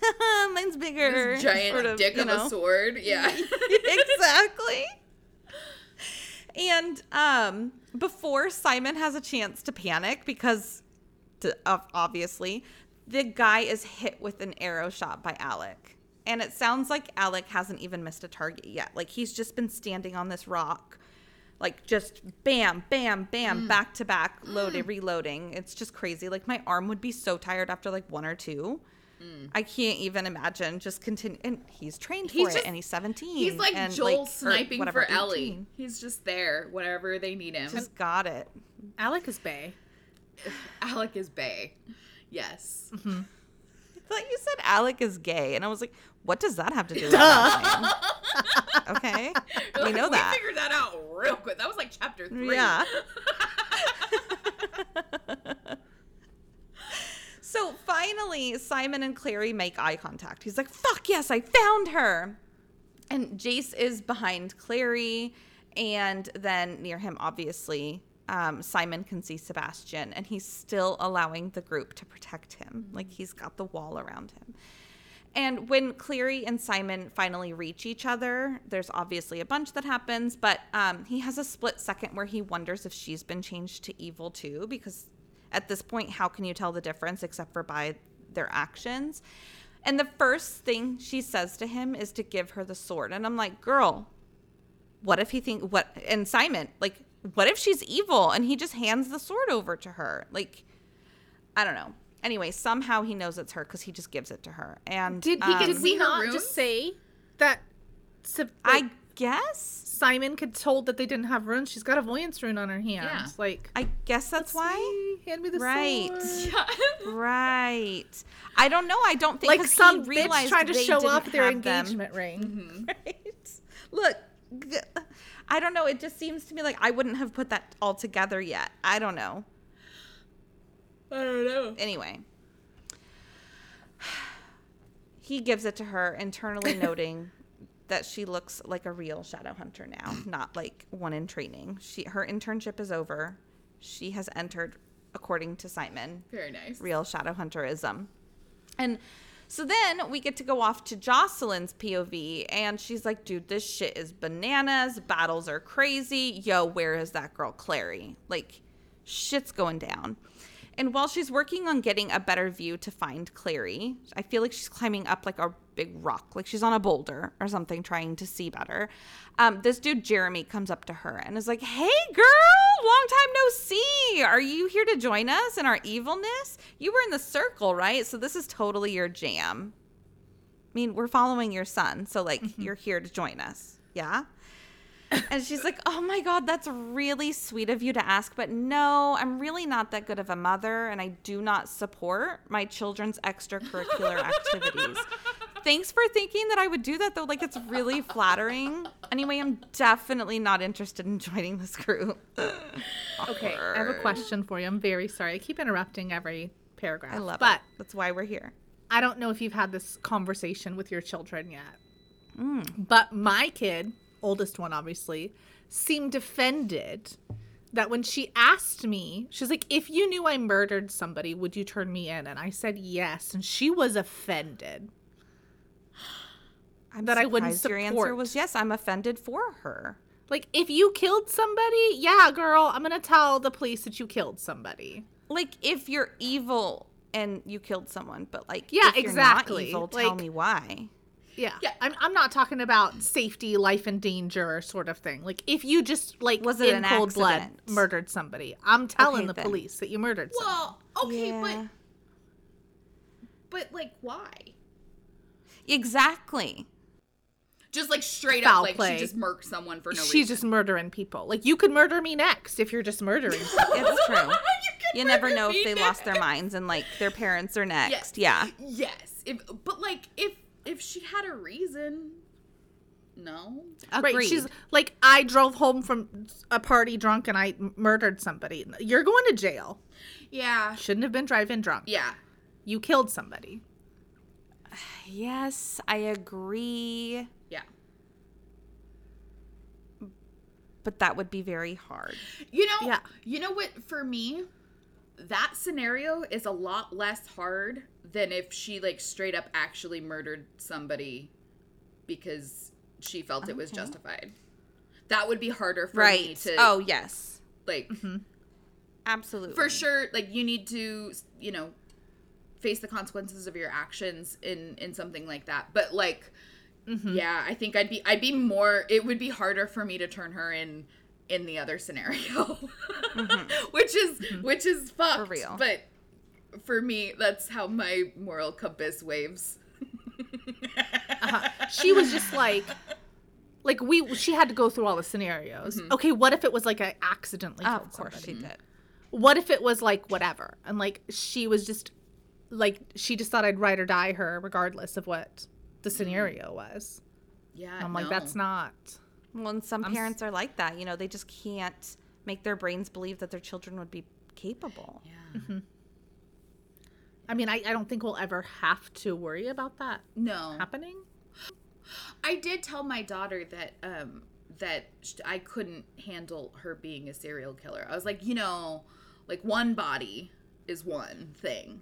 Speaker 4: mine's bigger
Speaker 2: this giant
Speaker 4: sort of,
Speaker 2: dick
Speaker 4: you
Speaker 2: of a sword yeah
Speaker 4: exactly. And um, before Simon has a chance to panic, because to, of obviously the guy is hit with an arrow shot by Alec, and it sounds like Alec hasn't even missed a target yet. Like he's just been standing on this rock, like just bam, bam, bam, back to back, loading, reloading. It's just crazy. Like my arm would be so tired after like one or two. Mm. I can't even imagine just continue. And he's trained
Speaker 2: He's
Speaker 4: for
Speaker 2: just-
Speaker 4: it, and he's 17.
Speaker 2: he's like
Speaker 4: and,
Speaker 2: joel
Speaker 4: or
Speaker 2: sniping
Speaker 4: whatever,
Speaker 2: for ellie
Speaker 4: 18.
Speaker 2: he's just there whenever they need him
Speaker 4: Just got it.
Speaker 3: Alec is Bay.
Speaker 2: alec is bay yes mm-hmm.
Speaker 4: I thought you said Alec is gay, and I was like, what does that have to do with that? okay, we
Speaker 2: Like,
Speaker 4: know that.
Speaker 2: we figured that out real quick that was like chapter three
Speaker 4: Yeah. So finally, Simon and Clary make eye contact. He's like, fuck yes, I found her. and Jace is behind Clary, and then near him, obviously, um, Simon can see Sebastian, and he's still allowing the group to protect him. Like he's got the wall around him. And when Clary and Simon finally reach each other, there's obviously a bunch that happens, but um, he has a split second where he wonders if she's been changed to evil too, because at this point, how can you tell the difference except for by their actions? And the first thing she says to him is to give her the sword. And I'm like, girl, what if he think what and Simon, like, what if she's evil and he just hands the sword over to her? Like, I don't know. Anyway, somehow he knows it's her because he just gives it to her. And
Speaker 3: Did he
Speaker 4: um,
Speaker 3: did we
Speaker 2: see her
Speaker 3: not
Speaker 2: runes?
Speaker 3: just say that Seb-
Speaker 4: I
Speaker 3: like,
Speaker 4: guess.
Speaker 3: Simon could told that they didn't have runes? She's got a voyance rune on her hand.
Speaker 2: Yeah.
Speaker 3: Like
Speaker 4: I guess that's why.
Speaker 3: "See, hand me the
Speaker 4: Right.
Speaker 3: sword."
Speaker 4: Right. I don't know. I don't think
Speaker 3: Like some
Speaker 4: he
Speaker 3: bitch
Speaker 4: realized
Speaker 3: trying to show off their
Speaker 4: have them.
Speaker 3: engagement ring. Mm-hmm.
Speaker 4: Right. Look, I don't know. It just seems to me like I wouldn't have put that all together yet. I don't know.
Speaker 2: I don't know.
Speaker 4: Anyway, he gives it to her, internally noting that she looks like a real shadow hunter now, not like one in training. She her internship is over. She has entered, according to Simon,
Speaker 2: Very nice.
Speaker 4: real shadow hunterism. And so then we get to go off to Jocelyn's POV, and she's like, dude, this shit is bananas. Battles are crazy. Yo, where is that girl, Clary? Like, shit's going down. And while she's working on getting a better view to find Clary, I feel like she's climbing up like a big rock, like she's on a boulder or something, trying to see better. Um, this dude, Jeremy, comes up to her and is like, Hey, girl, long time no see. Are you here to join us in our evilness? You were in the circle, right? So this is totally your jam. I mean, we're following your son, so like you're here to join us. Yeah? And she's like, "Oh my god, that's really sweet of you to ask, but no, I'm really not that good of a mother and I do not support my children's extracurricular activities." Thanks for thinking that I would do that though. Like it's really flattering. Anyway, I'm definitely not interested in joining this group.
Speaker 3: Okay, I have a question for you. I'm very sorry. I keep interrupting every paragraph.
Speaker 4: I love
Speaker 3: but
Speaker 4: it. That's why we're here.
Speaker 3: I don't know if you've had this conversation with your children yet.
Speaker 4: Mm.
Speaker 3: But my kid, oldest one obviously, seemed offended that when she asked me, she's like, if you knew I murdered somebody, would you turn me in? And I said yes. And she was offended.
Speaker 4: I'm
Speaker 3: That I wouldn't
Speaker 4: surprised Your answer was yes. I'm offended for her.
Speaker 3: Like, if you killed somebody, yeah, girl, I'm going to tell the police that you killed somebody.
Speaker 4: Like if you're evil and you killed someone, but like
Speaker 3: Yeah,
Speaker 4: if you're
Speaker 3: exactly.
Speaker 4: Not evil, tell
Speaker 3: Like-
Speaker 4: me why.
Speaker 3: Yeah.
Speaker 2: Yeah.
Speaker 3: I'm, I'm not talking about safety, life and danger sort of thing. Like, if you just, like,
Speaker 4: Was it
Speaker 3: in
Speaker 4: an
Speaker 3: cold blood murdered somebody, I'm telling
Speaker 4: Okay,
Speaker 3: the
Speaker 4: then.
Speaker 3: police that you murdered somebody.
Speaker 2: Well, okay,
Speaker 4: Yeah.
Speaker 2: but but like why?
Speaker 4: Exactly.
Speaker 2: Just like straight
Speaker 3: Foul
Speaker 2: up, like
Speaker 3: play.
Speaker 2: she just murked someone for no
Speaker 3: She's
Speaker 2: reason.
Speaker 3: She's just murdering people. Like you could murder me next if you're just murdering.
Speaker 4: It's true.
Speaker 2: can
Speaker 4: You never know if
Speaker 2: me
Speaker 4: they lost their minds and like their parents are next.
Speaker 2: Yes.
Speaker 4: Yeah.
Speaker 2: Yes. If but like if if she had a reason, no.
Speaker 4: Agreed.
Speaker 3: right? She's like, I drove home from a party drunk and I m- murdered somebody. You're going to jail.
Speaker 2: Yeah.
Speaker 3: Shouldn't have been driving drunk.
Speaker 2: Yeah.
Speaker 3: You killed somebody.
Speaker 4: yes, I agree.
Speaker 2: Yeah.
Speaker 4: But that would be very hard.
Speaker 2: You know,
Speaker 3: Yeah.
Speaker 2: you know what for me that scenario is a lot less hard than if she like straight up actually murdered somebody because she felt it was justified. That would be harder for me to
Speaker 4: oh, yes.
Speaker 2: like mm-hmm.
Speaker 4: Absolutely.
Speaker 2: for sure like you need to, you know, face the consequences of your actions in in something like that. But like Mm-hmm. yeah, I think I'd be I'd be more it would be harder for me to turn her in in the other scenario. Mm-hmm. which is mm-hmm. which is fucked.
Speaker 4: For real.
Speaker 2: But for me, that's how my moral compass waves. Uh-huh.
Speaker 3: She was just like, like we. She had to go through all the scenarios. Okay, what if it was like I accidentally
Speaker 4: Oh,
Speaker 3: killed
Speaker 4: of course
Speaker 3: somebody?
Speaker 4: she did.
Speaker 3: What if it was like whatever? And like she was just like she just thought I'd ride or die her regardless of what the scenario was.
Speaker 2: Yeah.
Speaker 3: I'm like,
Speaker 2: no.
Speaker 3: that's not.
Speaker 4: Well, and some
Speaker 3: I'm s-
Speaker 4: parents are like that. You know, they just can't make their brains believe that their children would be capable.
Speaker 2: Yeah.
Speaker 3: I mean, I, I don't think we'll ever have to worry about that
Speaker 2: No.
Speaker 3: happening.
Speaker 2: I I did tell my daughter that um that I couldn't handle her being a serial killer. I was like, you know, like one body is one thing.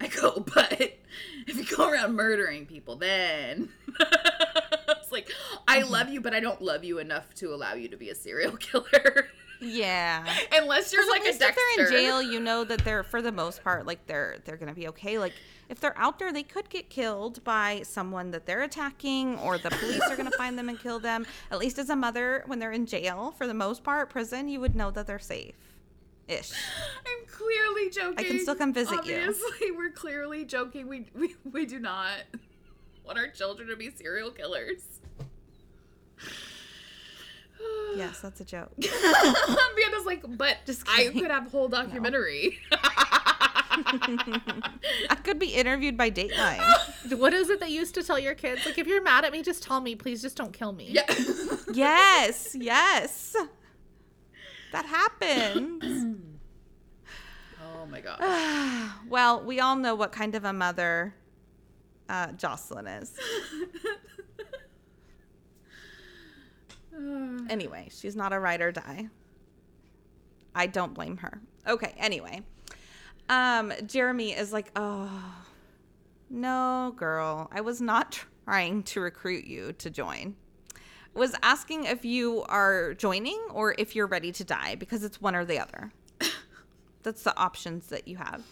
Speaker 2: I go, but if you go around murdering people, then it's like I mm-hmm. love you, but I don't love you enough to allow you to be a serial killer.
Speaker 4: Yeah.
Speaker 2: Unless you're like a Dexter.
Speaker 4: if they're in jail, you know that they're for the most part like they're they're gonna be okay. Like if they're out there, they could get killed by someone that they're attacking, or the police are gonna find them and kill them. At least as a mother, when they're in jail, for the most part, prison, you would know that they're safe, ish.
Speaker 2: I'm clearly joking.
Speaker 4: I can still come visit you.
Speaker 2: Obviously, we're clearly joking. We, we we do not want our children to be serial killers.
Speaker 4: Yes, that's a joke.
Speaker 2: Vienna's like, but
Speaker 4: Just
Speaker 2: I could have a whole documentary.
Speaker 4: I could be interviewed by Dateline.
Speaker 3: What is it that you used to tell your kids? Like, if you're mad at me, just tell me. Please just don't kill me.
Speaker 2: yeah.
Speaker 4: yes, yes. That happens.
Speaker 2: oh my god.
Speaker 4: well, we all know what kind of a mother uh, Jocelyn is. Anyway, she's not a ride or die. I don't blame her. Okay, anyway. Um, Jeremy is like, oh, no, girl. I was not trying to recruit you to join. Was asking if you are joining or if you're ready to die because it's one or the other. That's the options that you have.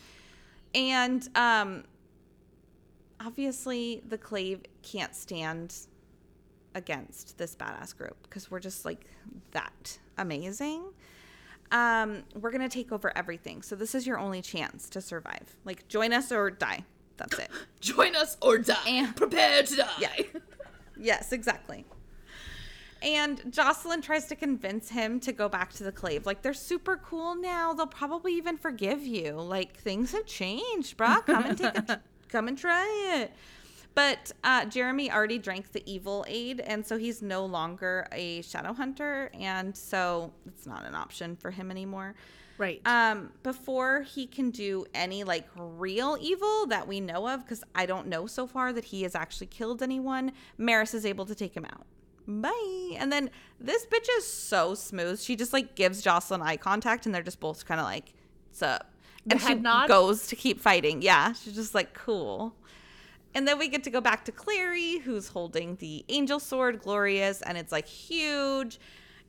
Speaker 4: And um, obviously, the Clave can't stand against this badass group because we're just like that amazing. Um, we're gonna take over everything. So this is your only chance to survive. Like join us or die. That's it.
Speaker 2: Join us or die.
Speaker 4: And-
Speaker 2: Prepare to die.
Speaker 4: Yeah. yes, exactly. And Jocelyn tries to convince him to go back to the clave. Like they're super cool now. They'll probably even forgive you. Like things have changed, bruh. Come and take a come and try it. But uh, Jeremy already drank the evil aid, and so he's no longer a shadow hunter, and so it's not an option for him anymore.
Speaker 3: Right.
Speaker 4: Um, before he can do any like real evil that we know of, because I don't know so far that he has actually killed anyone, Maryse is able to take him out. Bye. And then this bitch is so smooth. She just like gives Jocelyn eye contact, and they're just both kind of like, "What's up?" And she
Speaker 3: nod?
Speaker 4: goes to keep fighting. Yeah, she's just like cool. And then we get to go back to Clary, who's holding the angel sword, glorious, and it's like huge.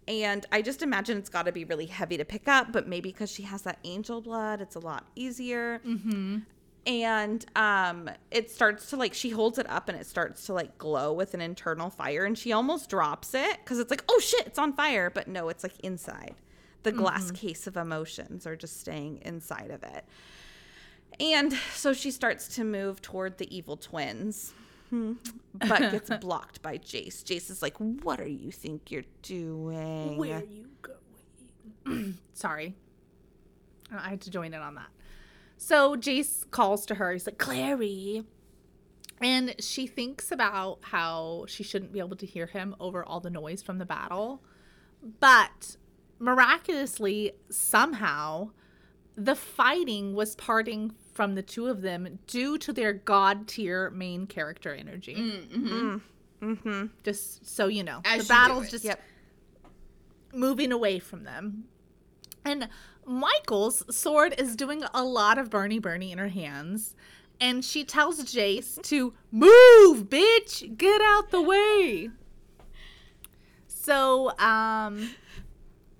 Speaker 4: And I just imagine it's got to be really heavy to pick up, but maybe because she has that angel blood, it's a lot easier. Mm-hmm. And um, it starts to like she holds it up and it starts to like glow with an internal fire, and she almost drops it because it's like, oh shit, it's on fire. But no, it's like inside. The glass case of emotions are just staying inside of it. And so she starts to move toward the evil twins, hmm, but gets blocked by Jace. Jace is like, What are you think you're doing?
Speaker 3: Where are you going? Sorry. I had to join in on that. So Jace calls to her. He's like, Clary. And she thinks about how she shouldn't be able to hear him over all the noise from the battle. But miraculously, somehow, the fighting was parting from the two of them due to their god tier main character energy.
Speaker 4: Mm, mm-hmm.
Speaker 3: Just so you know,
Speaker 2: As
Speaker 3: the battle's just
Speaker 4: Yep.
Speaker 3: moving away from them. And Michael's sword is doing a lot of Bernie Bernie in her hands. And she tells Jace to move, bitch, get out the way. So, um,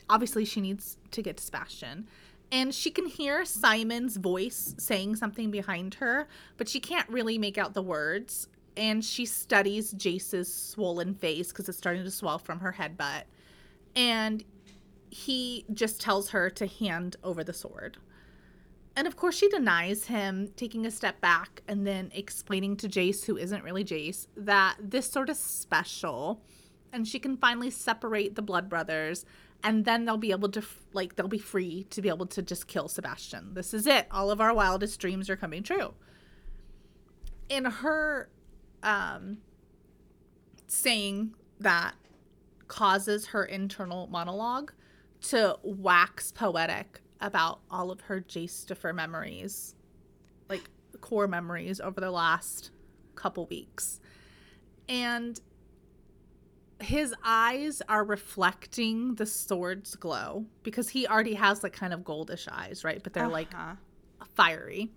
Speaker 3: obviously she needs to get to Sebastian. And she can hear Simon's voice saying something behind her, but she can't really make out the words. And she studies Jace's swollen face because it's starting to swell from her headbutt. And he just tells her to hand over the sword. And of course, she denies him, taking a step back and then explaining to Jace, who isn't really Jace, that this sword is special and she can finally separate the blood brothers and then they'll be able to like they'll be free to be able to just kill Sebastian. This is it. All of our wildest dreams are coming true. In her um saying that causes her internal monologue to wax poetic about all of her Jastifer memories, like core memories over the last couple weeks. And his eyes are reflecting the sword's glow because he already has like kind of goldish eyes, right? But they're like
Speaker 4: Uh-huh.
Speaker 3: fiery.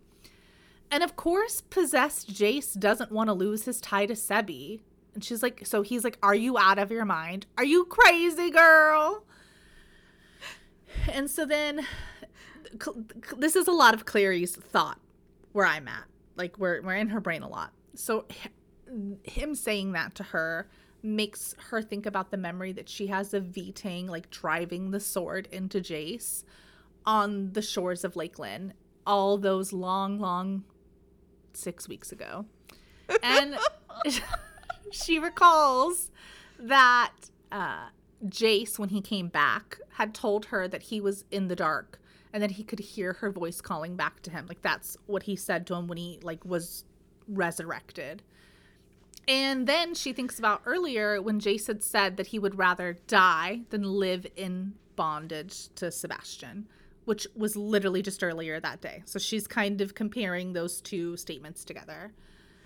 Speaker 3: And of course, possessed Jace doesn't want to lose his tie to Sebi. And she's like, so he's like, Are you out of your mind? Are you crazy, girl? And so then, this is a lot of Clary's thought where I'm at. Like, we're, we're in her brain a lot. So, him saying that to her makes her think about the memory that she has of V-Tang, like, driving the sword into Jace on the shores of Lake Lyn all those long, long six weeks ago. And she recalls that uh, Jace, when he came back, had told her that he was in the dark and that he could hear her voice calling back to him. Like that's what he said to him when he like was resurrected. And then she thinks about earlier when Jace had said that he would rather die than live in bondage to Sebastian, which was literally just earlier that day. So she's kind of comparing those two statements together.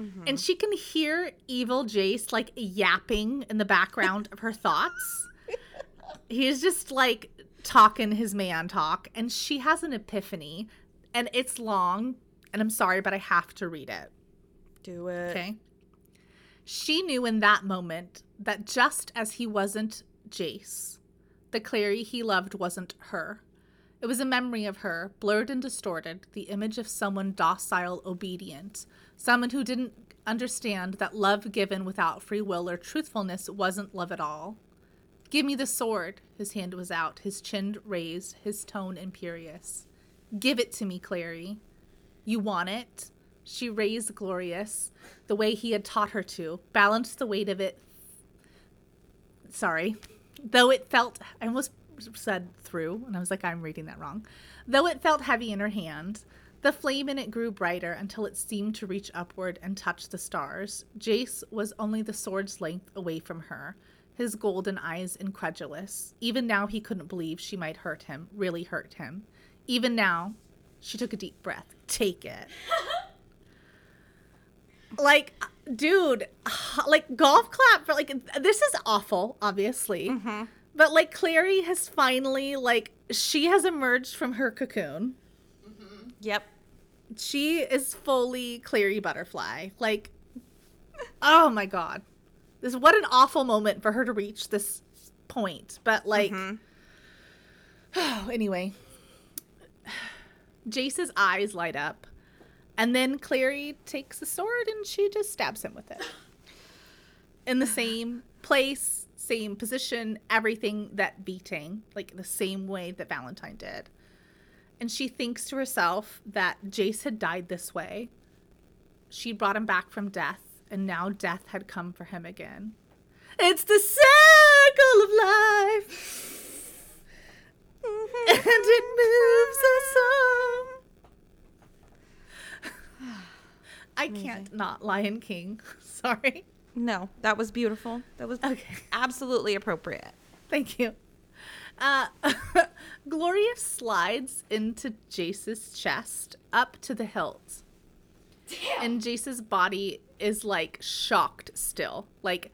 Speaker 3: Mm-hmm. And she can hear evil Jace like yapping in the background of her thoughts. He's just like talking his man talk, and she has an epiphany, and it's long, and I'm sorry, but I have to read it.
Speaker 4: Do it.
Speaker 3: Okay. She knew in that moment that just as he wasn't Jace, the Clary he loved wasn't her. It was a memory of her, blurred and distorted, the image of someone docile, obedient, someone who didn't understand that love given without free will or truthfulness wasn't love at all. Give me the sword. His hand was out, his chin raised, his tone imperious. Give it to me, Clary. You want it? She raised Glorious the way he had taught her to, balanced the weight of it. Sorry. Though it felt, I almost said through, and I was like, I'm reading that wrong. Though it felt heavy in her hand, the flame in it grew brighter until it seemed to reach upward and touch the stars. Jace was only the sword's length away from her, his golden eyes incredulous. Even now, he couldn't believe she might hurt him, really hurt him. Even now, she took a deep breath. Take it. like, dude, like golf clap for like this is awful, obviously. Mm-hmm. But like Clary has finally like she has emerged from her cocoon. Mm-hmm.
Speaker 4: Yep.
Speaker 3: She is fully Clary butterfly. Like, oh my god, this what an awful moment for her to reach this point. But like, oh anyway, Jace's eyes light up, and then Clary takes the sword and she just stabs him with it. In the same place, same position, everything that beating, like the same way that Valentine did. And she thinks to herself that Jace had died this way. She brought him back from death, and now death had come for him again. It's the circle of life, and it moves us on. I can't not Lion King. Sorry.
Speaker 4: No, that was beautiful. That was
Speaker 3: Okay.
Speaker 4: absolutely appropriate.
Speaker 3: Thank you. Uh, Glorious slides into Jace's chest up to the hilt. And Jace's body is like shocked still. Like,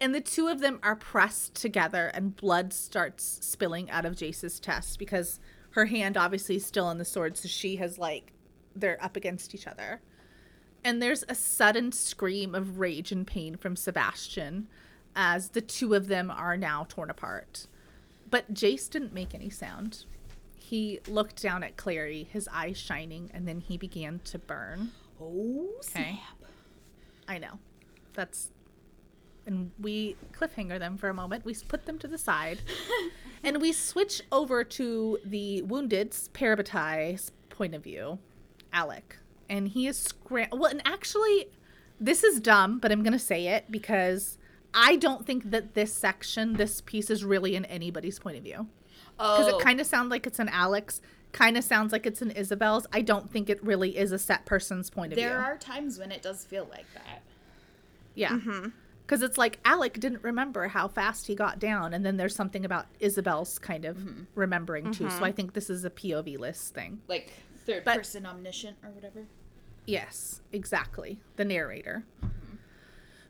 Speaker 3: and the two of them are pressed together, and blood starts spilling out of Jace's chest because her hand obviously is still on the sword. So she has like, they're up against each other. And there's a sudden scream of rage and pain from Sebastian as the two of them are now torn apart. But Jace didn't make any sound. He looked down at Clary, his eyes shining, and then he began to burn.
Speaker 2: Oh,
Speaker 3: Okay. I know. That's. And we cliffhanger them for a moment. We put them to the side. and we switch over to the wounded's Parabatai point of view, Alec. And he is scram. Well, and actually, this is dumb, but I'm going to say it because I don't think that this section, this piece, is really in anybody's point of view. Because
Speaker 2: Oh,
Speaker 3: it kind of sounds like it's an Alec's, kind of sounds like it's an Isabelle's. I don't think it really is a set person's point of
Speaker 2: there
Speaker 3: view.
Speaker 2: There are times when it does feel like that.
Speaker 3: Yeah. Mm-hmm. Because it's like Alec didn't remember how fast he got down, and then there's something about Isabelle's kind of mm-hmm. remembering too. So I mm-hmm. think this is a POV list thing.
Speaker 2: Like third
Speaker 3: But-
Speaker 2: person omniscient or whatever.
Speaker 3: Yes, exactly. The narrator.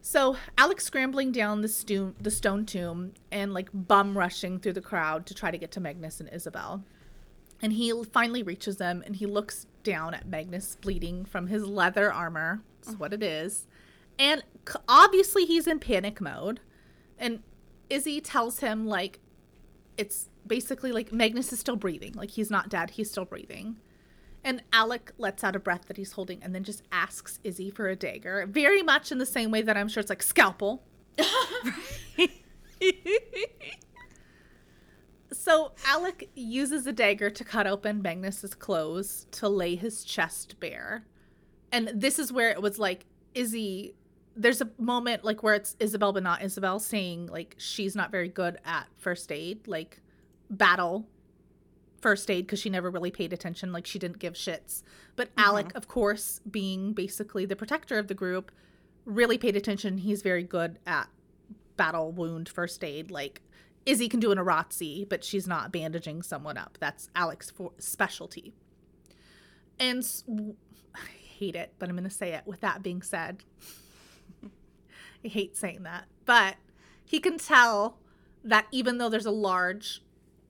Speaker 3: So Alec's scrambling down the stone, the stone tomb, and like bum rushing through the crowd to try to get to Magnus and Isabelle. And he finally reaches them, and he looks down at Magnus bleeding from his leather armor. That's oh. what it is. And c- obviously he's in panic mode. And Izzy tells him like it's basically like Magnus is still breathing. Like he's not dead, he's still breathing. And Alec lets out a breath that he's holding and then just asks Izzy for a dagger. Very much in the same way that I'm sure it's like scalpel. so Alec uses a dagger to cut open Magnus's clothes to lay his chest bare. And this is where it was like Izzy there's a moment like where it's Isabelle but not Isabelle saying like she's not very good at first aid, like battle first aid because she never really paid attention, like she didn't give shits. But mm-hmm. Alec, of course, being basically the protector of the group, really paid attention. He's very good at battle wound first aid. Like Izzy can do an iratze, but she's not bandaging someone up. That's Alec's for- specialty. And I hate it, but I'm going to say it. With that being said, I hate saying that, but he can tell that even though there's a large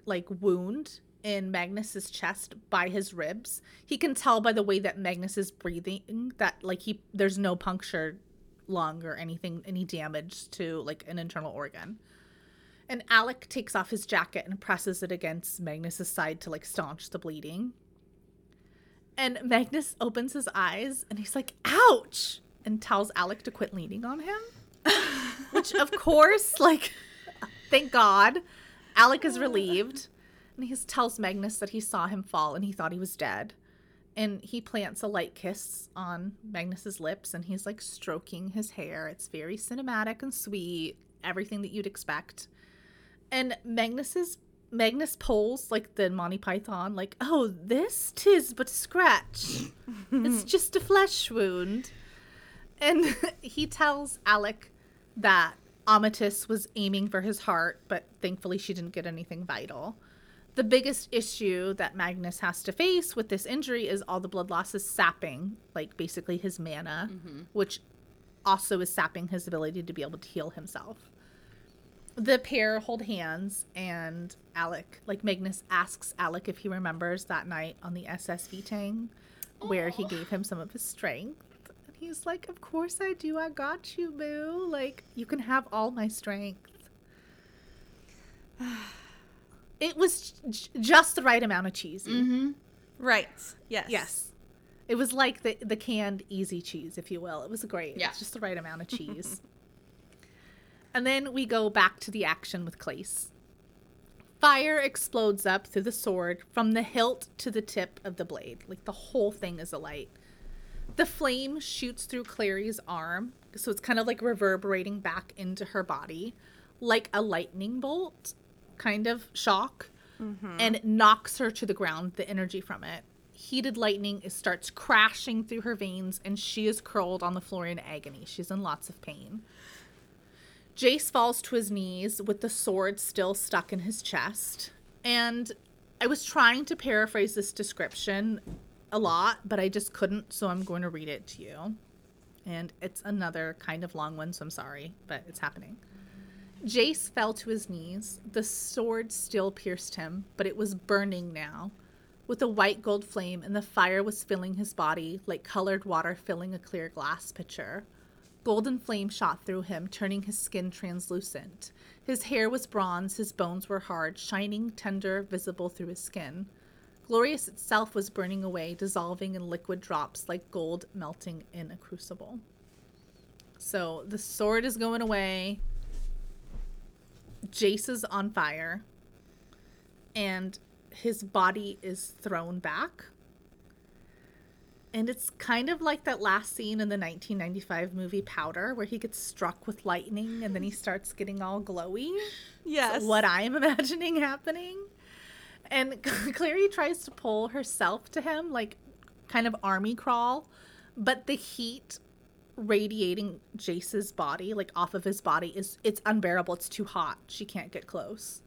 Speaker 3: like wound in Magnus's chest by his ribs, he can tell by the way that Magnus is breathing that like he there's no punctured lung or anything any damage to like an internal organ. And Alec takes off his jacket and presses it against Magnus's side to like staunch the bleeding. And Magnus opens his eyes and he's like, ouch! And tells Alec to quit leaning on him. Which, of course, like, thank God, Alec is relieved. And he tells Magnus that he saw him fall and he thought he was dead. And he plants a light kiss on Magnus's lips and he's like stroking his hair. It's very cinematic and sweet, everything that you'd expect. And Magnus's Magnus pulls like the Monty Python, like, oh, this tis but a scratch. it's just a flesh wound. And he tells Alec that Amatis was aiming for his heart, but thankfully she didn't get anything vital. The biggest issue that Magnus has to face with this injury is all the blood loss is sapping, like basically his mana, which also is sapping his ability to be able to heal himself. The pair hold hands, and Alec, like Magnus, asks Alec if he remembers that night on the SS V-Tang where he gave him some of his strength. And he's like, Of course I do. I got you, boo. Like, you can have all my strength. It was j- just the right amount of cheesy. Mm-hmm.
Speaker 4: Right. Yes.
Speaker 3: Yes. It was like the the canned easy cheese, if you will. It was great.
Speaker 2: Yeah.
Speaker 3: It's just the right amount of cheese. and then we go back to the action with Clace. Fire explodes up through the sword from the hilt to the tip of the blade. Like the whole thing is alight. The flame shoots through Clary's arm, so it's kind of like reverberating back into her body, like a lightning bolt kind of shock, mm-hmm. and it knocks her to the ground, the energy from it. Heated lightning it starts crashing through her veins, and she is curled on the floor in agony. She's in lots of pain. Jace falls to his knees with the sword still stuck in his chest. And I was trying to paraphrase this description a lot, but I just couldn't, so I'm going to read it to you. And it's another kind of long one, so I'm sorry, but it's happening. Jace fell to his knees. The sword still pierced him, but it was burning now, with a white gold flame, and the fire was filling his body like colored water filling a clear glass pitcher. Golden flame shot through him, turning his skin translucent. His hair was bronze, his bones were hard, shining, tender, visible through his skin. Glorious itself was burning away, dissolving in liquid drops like gold melting in a crucible. So the sword is going away. Jace is on fire. And his body is thrown back. And it's kind of like that last scene in the 1995 movie Powder, where he gets struck with lightning and then he starts getting all glowy.
Speaker 4: Yes.
Speaker 3: What I'm imagining happening. And Clary tries to pull herself to him, like kind of army crawl, but the heat radiating Jace's body, like off of his body, is it's unbearable. It's too hot. She can't get close.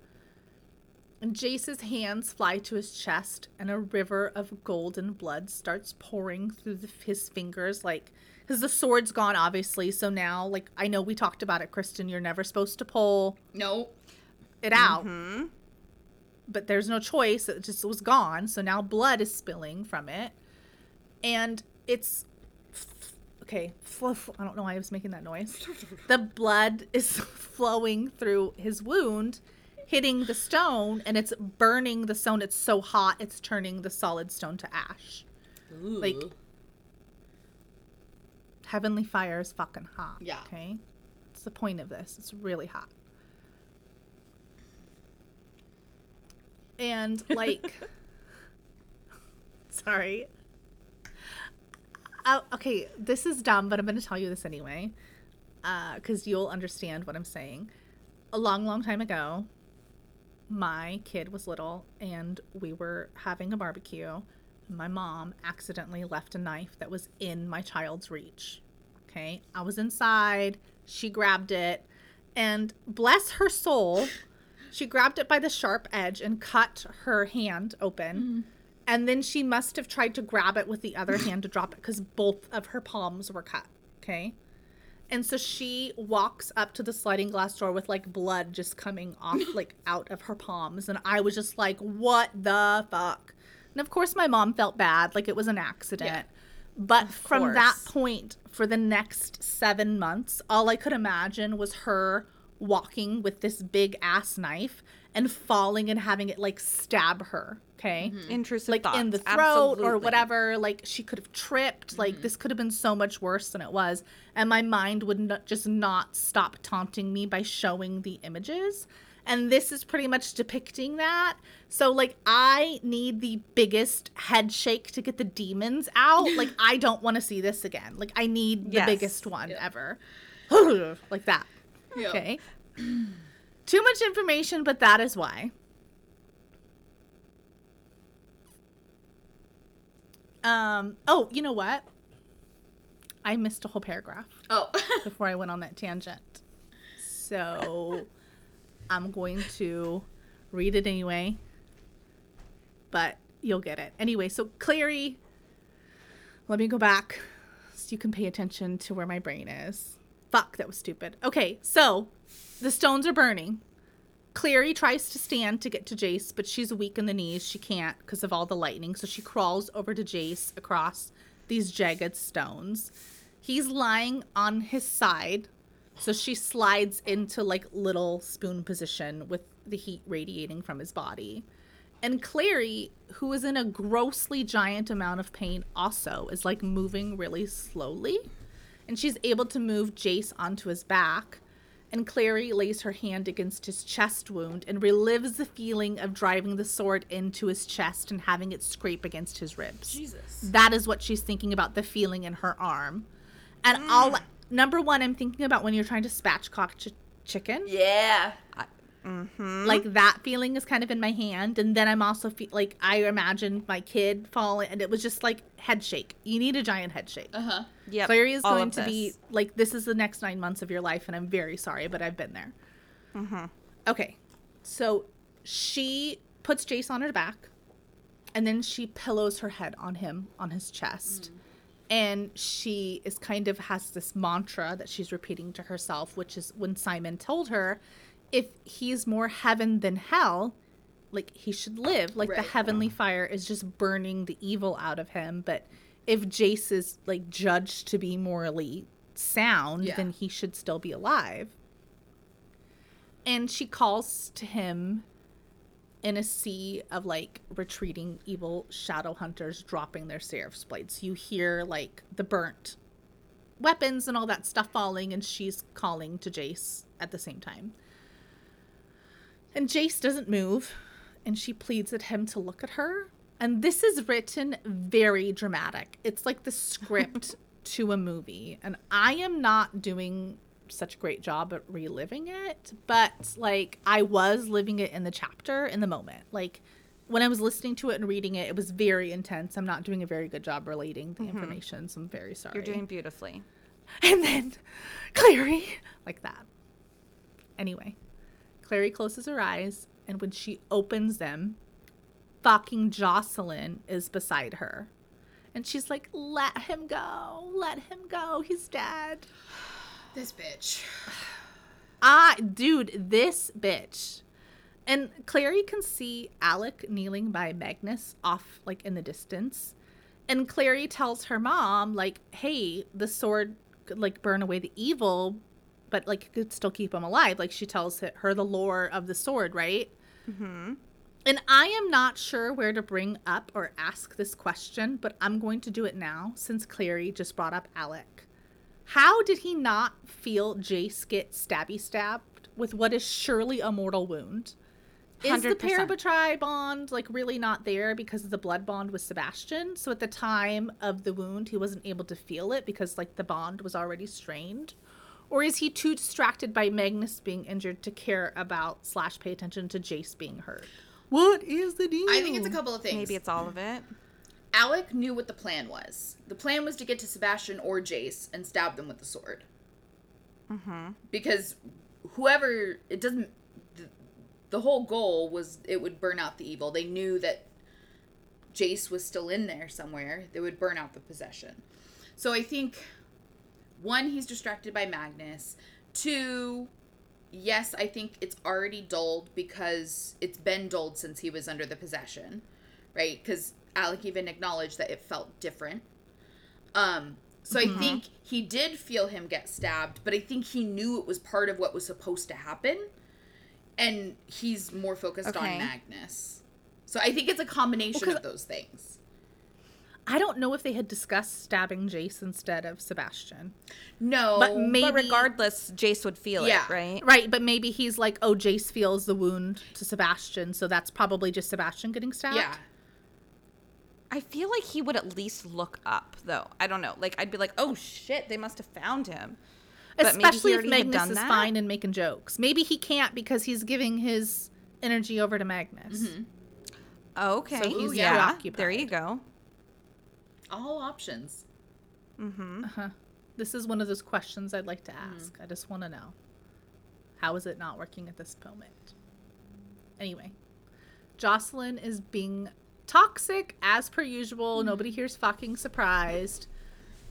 Speaker 3: And Jace's hands fly to his chest, and a river of golden blood starts pouring through the, his fingers. Like, because the sword's gone, obviously. So now, like, I know we talked about it, Kristen. You're never supposed to pull
Speaker 2: No.
Speaker 3: it out. Mm-hmm. But there's no choice. It just was gone. So now blood is spilling from it. And it's. Okay. fl- fl- I don't know why I was making that noise. The blood is flowing through his wound, hitting the stone, and it's burning the stone. It's so hot, it's turning the solid stone to ash. Like, heavenly fire is fucking hot.
Speaker 2: Yeah.
Speaker 3: Okay. It's the point of this. It's really hot. And like, sorry. Uh, okay, this is dumb, but I'm going to tell you this anyway, because you'll understand what I'm saying. A long, long time ago, my kid was little, and we were having a barbecue. My mom accidentally left a knife that was in my child's reach. Okay, I was inside. She grabbed it, and bless her soul, she grabbed it by the sharp edge and cut her hand open. And then she must have tried to grab it with the other hand to drop it because both of her palms were cut. Okay. And so she walks up to the sliding glass door with like blood just coming off, like out of her palms. And I was just like, what the fuck? And of course, my mom felt bad, like it was an accident. Yeah. But from that point, for the next seven months, all I could imagine was her walking with this big ass knife and falling and having it like stab her. Okay
Speaker 4: mm-hmm. mm-hmm.
Speaker 3: interesting, like in the
Speaker 4: thoughts,
Speaker 3: throat or whatever. Like she could have tripped. Like mm-hmm. this could have been so much worse than it was. And my mind would not, just not stop taunting me by showing the images. And this is pretty much depicting that. So like I need the biggest head shake to get the demons out. like I don't want to see this again. Like I need the
Speaker 4: Yes.
Speaker 3: biggest one ever. like that.
Speaker 2: Yeah.
Speaker 3: Okay. Too much information, but that is why. Um, oh, you know what? I missed a whole paragraph
Speaker 2: Oh.
Speaker 3: before I went on that tangent. So I'm going to read it anyway. But you'll get it. Anyway, so Clary, let me go back so you can pay attention to where my brain is. Fuck, that was stupid. Okay, so the stones are burning. Clary tries to stand to get to Jace, but she's weak in the knees. She can't because of all the lightning. So she crawls over to Jace across these jagged stones. He's lying on his side. So she slides into like little spoon position with the heat radiating from his body. And Clary, who is in a grossly giant amount of pain, also is like moving really slowly. And she's able to move Jace onto his back. And Clary lays her hand against his chest wound and relives the feeling of driving the sword into his chest and having it scrape against his ribs.
Speaker 2: Jesus.
Speaker 3: That is what she's thinking about the feeling in her arm. And all mm. number one, I'm thinking about when you're trying to spatchcock ch- chicken.
Speaker 2: Yeah.
Speaker 3: Like that feeling is kind of in my hand, and then I'm also fe- like I imagined my kid falling, and it was just like head shake. You need a giant head shake.
Speaker 2: Uh huh.
Speaker 4: Yep,
Speaker 3: Clary is
Speaker 4: all
Speaker 3: going to be like this is the next nine months of your life, and I'm very sorry, but I've been there. Mm-hmm. Okay, so she puts Jace on her back, and then she pillows her head on him on his chest, and she is kind of has this mantra that she's repeating to herself, which is when Simon told her, if he's more heaven than hell, like he should live. Like the heavenly fire is just burning the evil out of him, but if Jace is like judged to be morally sound,
Speaker 2: Yeah.
Speaker 3: then he should still be alive. And she calls to him in a sea of like retreating evil shadow hunters dropping their seraph's blades. You hear like the burnt weapons and all that stuff falling, and she's calling to Jace at the same time. And Jace doesn't move, and she pleads at him to look at her. And this is written very dramatic. It's like the script to a movie. And I am not doing such a great job at reliving it, but like I was living it in the chapter in the moment. Like when I was listening to it and reading it, it was very intense. I'm not doing a very good job relating the mm-hmm. information, so I'm very sorry.
Speaker 4: You're doing beautifully.
Speaker 3: And then Clary, like that. Anyway, Clary closes her eyes And when she opens them, fucking Jocelyn is beside her. And she's like, let him go. Let him go. He's dead.
Speaker 2: This bitch.
Speaker 3: Ah, dude, this bitch. And Clary can see Alec kneeling by Magnus off, like, in the distance. And Clary tells her mom, like, hey, the sword could, like, burn away the evil, but, like, could still keep him alive. Like, she tells her the lore of the sword, right?
Speaker 4: Mm-hmm.
Speaker 3: And I am not sure where to bring up or ask this question, but I'm going to do it now since Clary just brought up Alec. How did he not feel Jace get stabby stabbed with what is surely a mortal wound? Is the
Speaker 4: 100%.
Speaker 3: parabatai bond like really not there because of the blood bond with Sebastian? So at the time of the wound, he wasn't able to feel it because like the bond was already strained? Or is he too distracted by Magnus being injured to care about slash pay attention to Jace being hurt? What is the deal?
Speaker 2: I think it's a couple of things.
Speaker 4: Maybe it's all of it.
Speaker 2: Alec knew what the plan was. The plan was to get to Sebastian or Jace and stab them with the sword.
Speaker 4: Mm-hmm.
Speaker 2: Because whoever it doesn't the, the whole goal was it would burn out the evil. They knew that Jace was still in there somewhere. They would burn out the possession. So I think one he's distracted by Magnus. Two yes, I think it's already dulled because it's been dulled since he was under the possession, right? Because Alec even acknowledged that it felt different. Um, so I think he did feel him get stabbed, but I think he knew it was part of what was supposed to happen, and he's more focused
Speaker 4: Okay.
Speaker 2: on Magnus. So I think it's a combination
Speaker 3: Well,
Speaker 2: of those things.
Speaker 3: I don't know if they had discussed stabbing Jace instead of Sebastian.
Speaker 2: No,
Speaker 3: But maybe
Speaker 4: But regardless, Jace would feel
Speaker 2: Yeah.
Speaker 4: it, right?
Speaker 3: Right, but maybe he's like, oh, Jace feels the wound to Sebastian, so that's probably just Sebastian getting stabbed.
Speaker 2: yeah,
Speaker 4: I feel like he would at least look up, though. I don't know. Like I'd be like, oh shit, they must have found him. But
Speaker 3: Especially if Magnus is
Speaker 4: that?
Speaker 3: fine and making jokes. Maybe he can't because he's giving his energy over to Magnus.
Speaker 4: Oh, okay.
Speaker 3: So he's
Speaker 4: yeah. There you go.
Speaker 2: All options.
Speaker 4: Mm-hmm.
Speaker 3: Uh-huh. This is one of those questions I'd like to
Speaker 4: Mm.
Speaker 3: ask. I just want to know. How is it not working at this moment? Anyway, Jocelyn is being toxic as per usual.
Speaker 4: Mm.
Speaker 3: Nobody here's fucking surprised.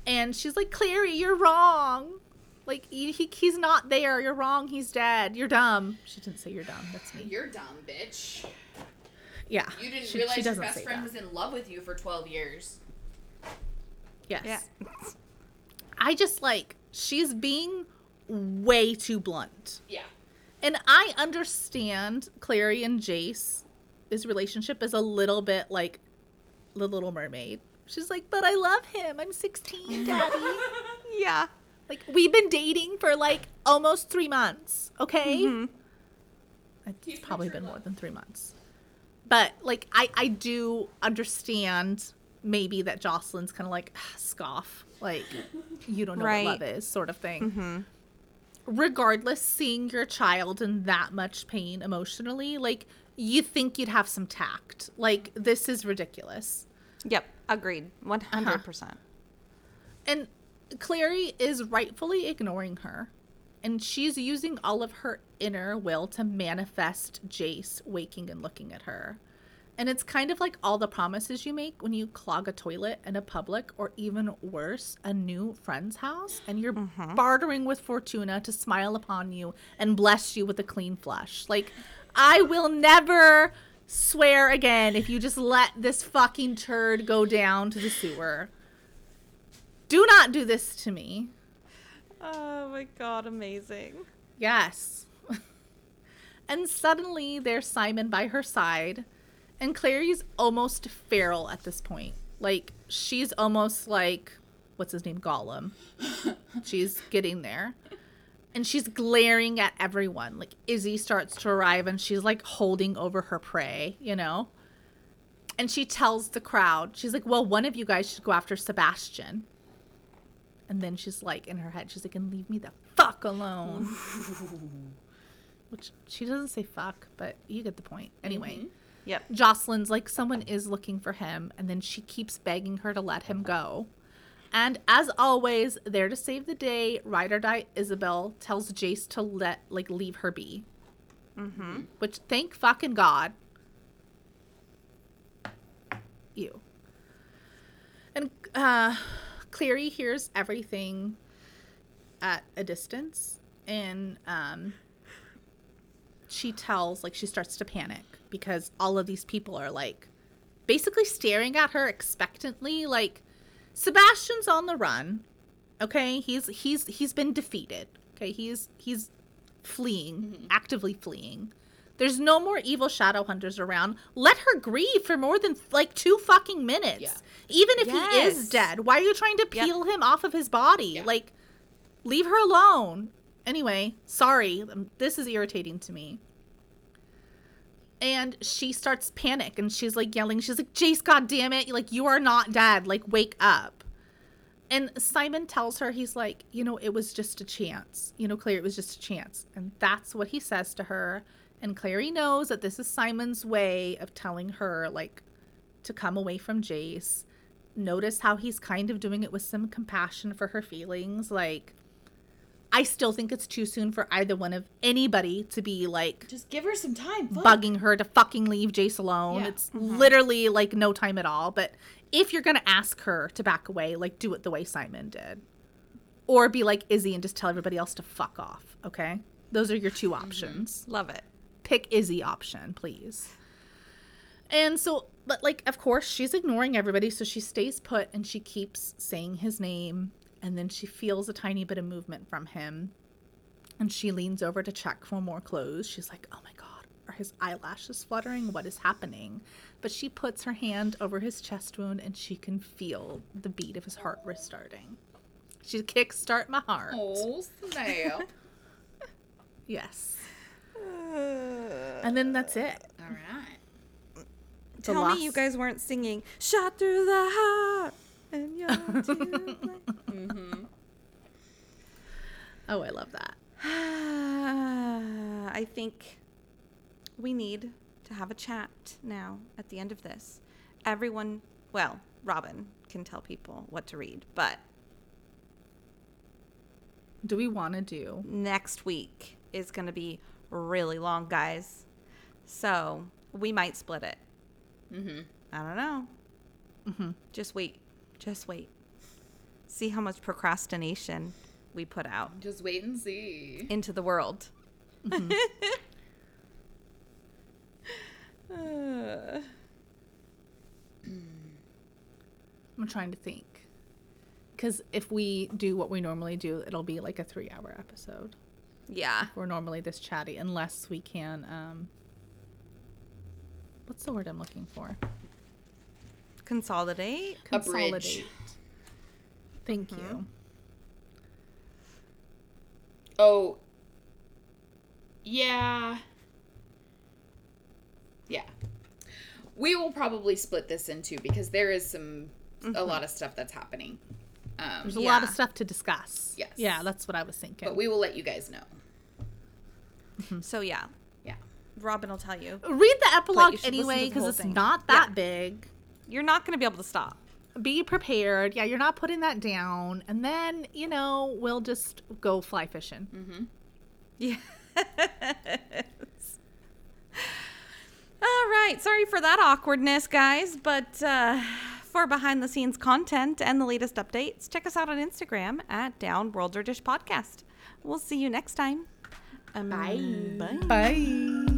Speaker 3: And she's like, Clary, you're wrong. Like, he, he- he's not there. You're wrong. He's dead. You're dumb. She didn't say you're dumb. That's me.
Speaker 2: You're dumb, bitch.
Speaker 3: Yeah.
Speaker 2: You didn't
Speaker 3: she-
Speaker 2: realize
Speaker 3: she
Speaker 2: your best friend
Speaker 3: that.
Speaker 2: was in love with you for 12 years.
Speaker 3: Yes.
Speaker 4: Yeah.
Speaker 3: I just like, she's being way too blunt.
Speaker 2: Yeah.
Speaker 3: And I understand Clary and Jace Jace's relationship is a little bit like the Little Mermaid. She's like, but I love him. I'm 16, daddy.
Speaker 4: Yeah.
Speaker 3: like, we've been dating for like almost three months, okay?
Speaker 4: Mhm.
Speaker 3: It's
Speaker 2: He's
Speaker 3: probably
Speaker 2: been
Speaker 3: been more than three months. But like, I, I do understand maybe that Jocelyn's kind of like, "Ah, scoff. Like, you don't know
Speaker 4: Right.
Speaker 3: what love is, sort of thing.
Speaker 4: Mm-hmm.
Speaker 3: regardless seeing your child in that much pain emotionally like you think you'd have some tact like this is ridiculous
Speaker 4: Yep. Agreed. One hundred percent.
Speaker 3: and clary is rightfully ignoring her and she's using all of her inner will to manifest jace waking and looking at her and it's kind of like all the promises you make when you clog a toilet in a public or even worse a new friend's house and you're mm-hmm. bartering with fortuna to smile upon you and bless you with a clean flush like i will never swear again if you just let this fucking turd go down to the sewer do not do this to me
Speaker 4: Oh my god, amazing.
Speaker 3: Yes. and suddenly there's Simon by her side, and Clary's almost feral at this point. Like, she's almost like, what's his name? Gollum. she's getting there. And she's glaring at everyone. Like, Izzy starts to arrive, and she's like holding over her prey, you know? And she tells the crowd, she's like, well, one of you guys should go after Sebastian. And then she's like, in her head, she's like, and leave me the fuck alone. Which she doesn't say fuck, but you get the point. Anyway, mm-hmm.
Speaker 4: Yep.
Speaker 3: Jocelyn's like, someone is looking for him. And then she keeps begging her to let him go. And as always, there to save the day, ride or die Isabelle tells Jace to let, like, leave her be. Mm-hmm. Which, thank fucking God. You. And uh, Clary hears everything at a distance, and um, she tells, like, she starts to panic because all of these people are like basically staring at her expectantly. Like, Sebastian's on the run. Okay, he's he's he's been defeated. Okay, he's he's fleeing, actively fleeing. There's no more evil shadow hunters around. Let her grieve for more than like two fucking minutes.
Speaker 2: Yeah.
Speaker 3: Even if he is dead, why are you trying to
Speaker 4: Yep.
Speaker 3: peel him off of his body?
Speaker 2: Yeah.
Speaker 3: Like, leave her alone. Anyway, sorry. um, This is irritating to me. And she starts panic and she's like yelling. She's like, Jace, god damn it. Like, you are not dead. Like, wake up. And Simon tells her, he's like, you know, it was just a chance. You know, Clary, it was just a chance. And that's what he says to her. And Clary knows that this is Simon's way of telling her, like, to come away from Jace. Notice how he's kind of doing it with some compassion for her feelings. Like, I still think it's too soon for either one of anybody to be like
Speaker 2: Just give her some time. Fuck.
Speaker 3: bugging her to fucking leave Jace alone.
Speaker 2: Yeah.
Speaker 3: It's mm-hmm. literally like no time at all. But if you're gonna ask her to back away, like do it the way Simon did. Or be like Izzy and just tell everybody else to fuck off. Okay? Those are your two mm-hmm. options
Speaker 4: Love it.
Speaker 3: pick Izzy option, please. And so, but like, of course, she's ignoring everybody, so she stays put and she keeps saying his name. And then she feels a tiny bit of movement from him. And she leans over to check for more clothes. She's like, oh my God, are his eyelashes fluttering? What is happening? But she puts her hand over his chest wound and she can feel the beat of his heart restarting. She kickstart my heart.
Speaker 2: Oh snap!
Speaker 3: Yes. Uh, and then that's it.
Speaker 2: All right.
Speaker 3: The
Speaker 4: Tell
Speaker 3: last-
Speaker 4: me you guys weren't singing "Shot Through the Heart" and you're too late.
Speaker 3: Oh, I love that.
Speaker 4: I think we need to have a chat now at the end of this. Everyone, well, Robin can tell people what to read, but
Speaker 3: Do we want to do?
Speaker 4: next week is going to be really long, guys. So we might split it.
Speaker 2: Mm-hmm.
Speaker 4: I don't know. Just wait. Just wait. See how much procrastination we put out
Speaker 2: Just wait and see.
Speaker 4: into the world. Uh,
Speaker 3: I'm trying to think. Because if we do what we normally do, it'll be like a three hour episode.
Speaker 4: yeah.
Speaker 3: We're normally this chatty, unless we can. um What's the word I'm looking for?
Speaker 4: Consolidate.
Speaker 2: A bridge.
Speaker 3: Consolidate. Thank mm-hmm. you.
Speaker 2: Oh. Yeah. Yeah. We will probably split this in two because there is some a mm-hmm. lot of stuff that's happening. Um,
Speaker 3: There's a lot of stuff to discuss.
Speaker 2: Yes.
Speaker 3: Yeah, that's what I was thinking.
Speaker 2: but we will let you guys know. Mm-hmm.
Speaker 4: So yeah,
Speaker 2: Yeah.
Speaker 4: Robin will tell you.
Speaker 3: Read the epilogue
Speaker 4: you should listen
Speaker 3: anyway because it's not that
Speaker 4: Yeah.
Speaker 3: big.
Speaker 4: You're not going to be able to stop.
Speaker 3: Be prepared. Yeah, you're not putting that down. And then, you know, we'll just go fly fishing. Mm-hmm.
Speaker 4: Yes. All right. Sorry for that awkwardness, guys. But uh, for behind the scenes content and the latest updates, check us out on Instagram at Downworlder Dish Podcast. We'll see you next time. Um,
Speaker 2: Bye.
Speaker 4: Bye.
Speaker 3: Bye.